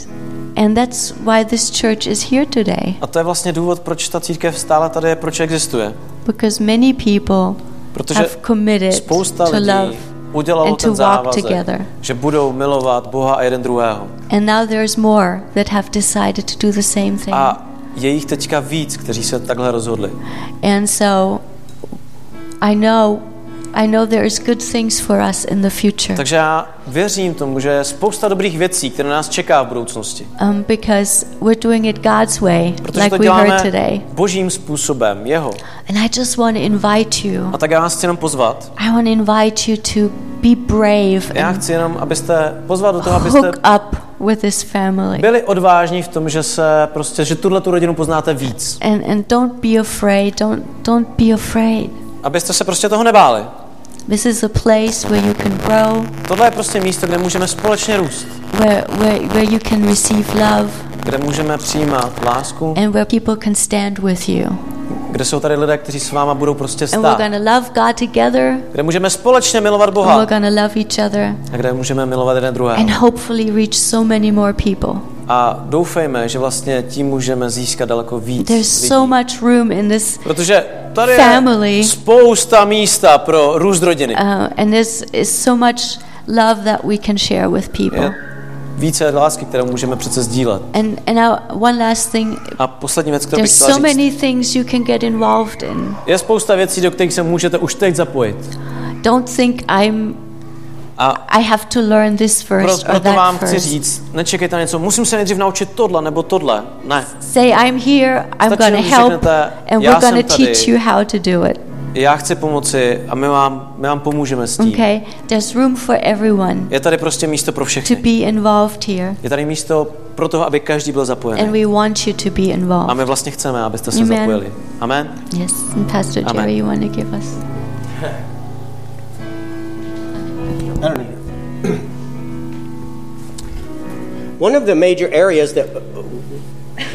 and that's why this church is here today. A to je vlastně důvod, proč ta církev stále tady je, proč existuje. Because many people Protože have committed spousta to lidí love udělalo and to ten walk závazek, together. že budou milovat Boha a jeden druhého. And now there's more that have decided to do the same thing. A je jich teďka víc, kteří se takhle rozhodli. And so I know I know there is good things for us in the future. Takže já věřím tomu, že je spousta dobrých věcí, které nás čeká v budoucnosti. Um, because we're doing it God's way, Protože like to we heard děláme today. božím způsobem, jeho. And I just want to invite you. A tak já vás chci jenom pozvat. I want to invite you to be brave Já and chci jenom, abyste pozvat do toho, abyste hook up with this family. byli odvážní v tom, že se prostě, že tuhle tu rodinu poznáte víc. And and don't be afraid. Don't don't be afraid. Abyste se prostě toho nebáli. This is a place where you can grow, Tohle je prostě místo, kde můžeme společně růst. where where, where you can receive love, Kde můžeme přijímat lásku. and where people can stand with you. Kde jsou tady lidé, kteří s váma budou prostě And we're stát. gonna love God together, Kde můžeme společně milovat and Boha. we're gonna love each other, A kde můžeme milovat jeden and druhého. hopefully reach so many more people. A doufejme, že vlastně tím můžeme získat daleko víc There's lidí. so much room in this, Protože tady je Family. spousta místa pro růst rodiny. uh, and there's is so much love that we can share with people. Je více lásky, kterou můžeme přece sdílet. And and now one last thing, A poslední věc, kterou bych chtěla so říct. many things you can get involved in. Je spousta věcí, do kterých se můžete už teď zapojit. don't think I'm A I have to learn this first or proto that vám chci first. říct, nečekejte na něco, musím se nejdřív naučit tohle nebo tohle. Ne, Say I'm here, I'm Stačí, going to help řeknete, and "Já we're going to teach tady." you how to do it. Já chci pomoci a my vám, my vám pomůžeme s tím. Okay? There's room for everyone Je tady prostě místo pro to všechny. be involved here. Je tady místo pro toho, aby každý byl And zapojený. we want you to be A involved. my vlastně chceme, abyste se Amen. zapojili. Amen? Yes. And Pastor Amen. Jerry, you want to give us? *clears throat* One of the major areas that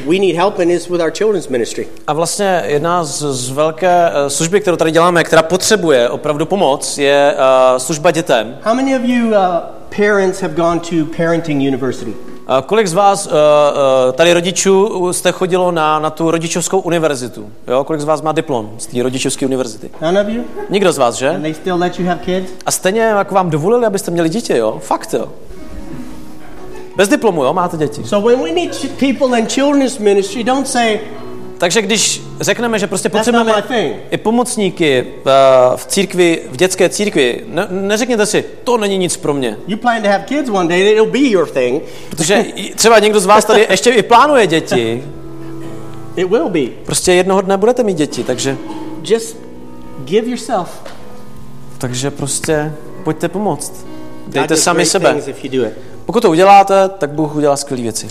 we need help in is with our children's ministry. A vlastně jedna z, z velké eh, služby, kterou tady děláme, která potřebuje opravdu pomoc, je uh, služba dětem. How many of you uh, parents have gone to parenting university? A kolik z vás uh, uh, tady rodičů jste chodilo na, na tu rodičovskou univerzitu? Jo? Kolik z vás má diplom z té rodičovské univerzity? None of you? Nikdo z vás, že? And they still let you have kids? A stejně jako vám dovolili, abyste měli dítě, jo? Fakt, jo? Bez diplomu, jo? Máte děti. So when we need people in children's ministry, don't say, Takže když řekneme, že prostě potřebujeme i pomocníky uh, v církvi, v dětské církvi, ne, neřekněte si, to není nic pro mě. you plan to have kids one day, it'll be your thing. Protože třeba někdo z vás tady ještě i plánuje děti. It will be. Prostě jednoho dne budete mít děti, takže, Just give yourself. takže prostě pojďte pomoct. Dejte sami sebe. Pokud to uděláte, tak Bůh udělá skvělé věci.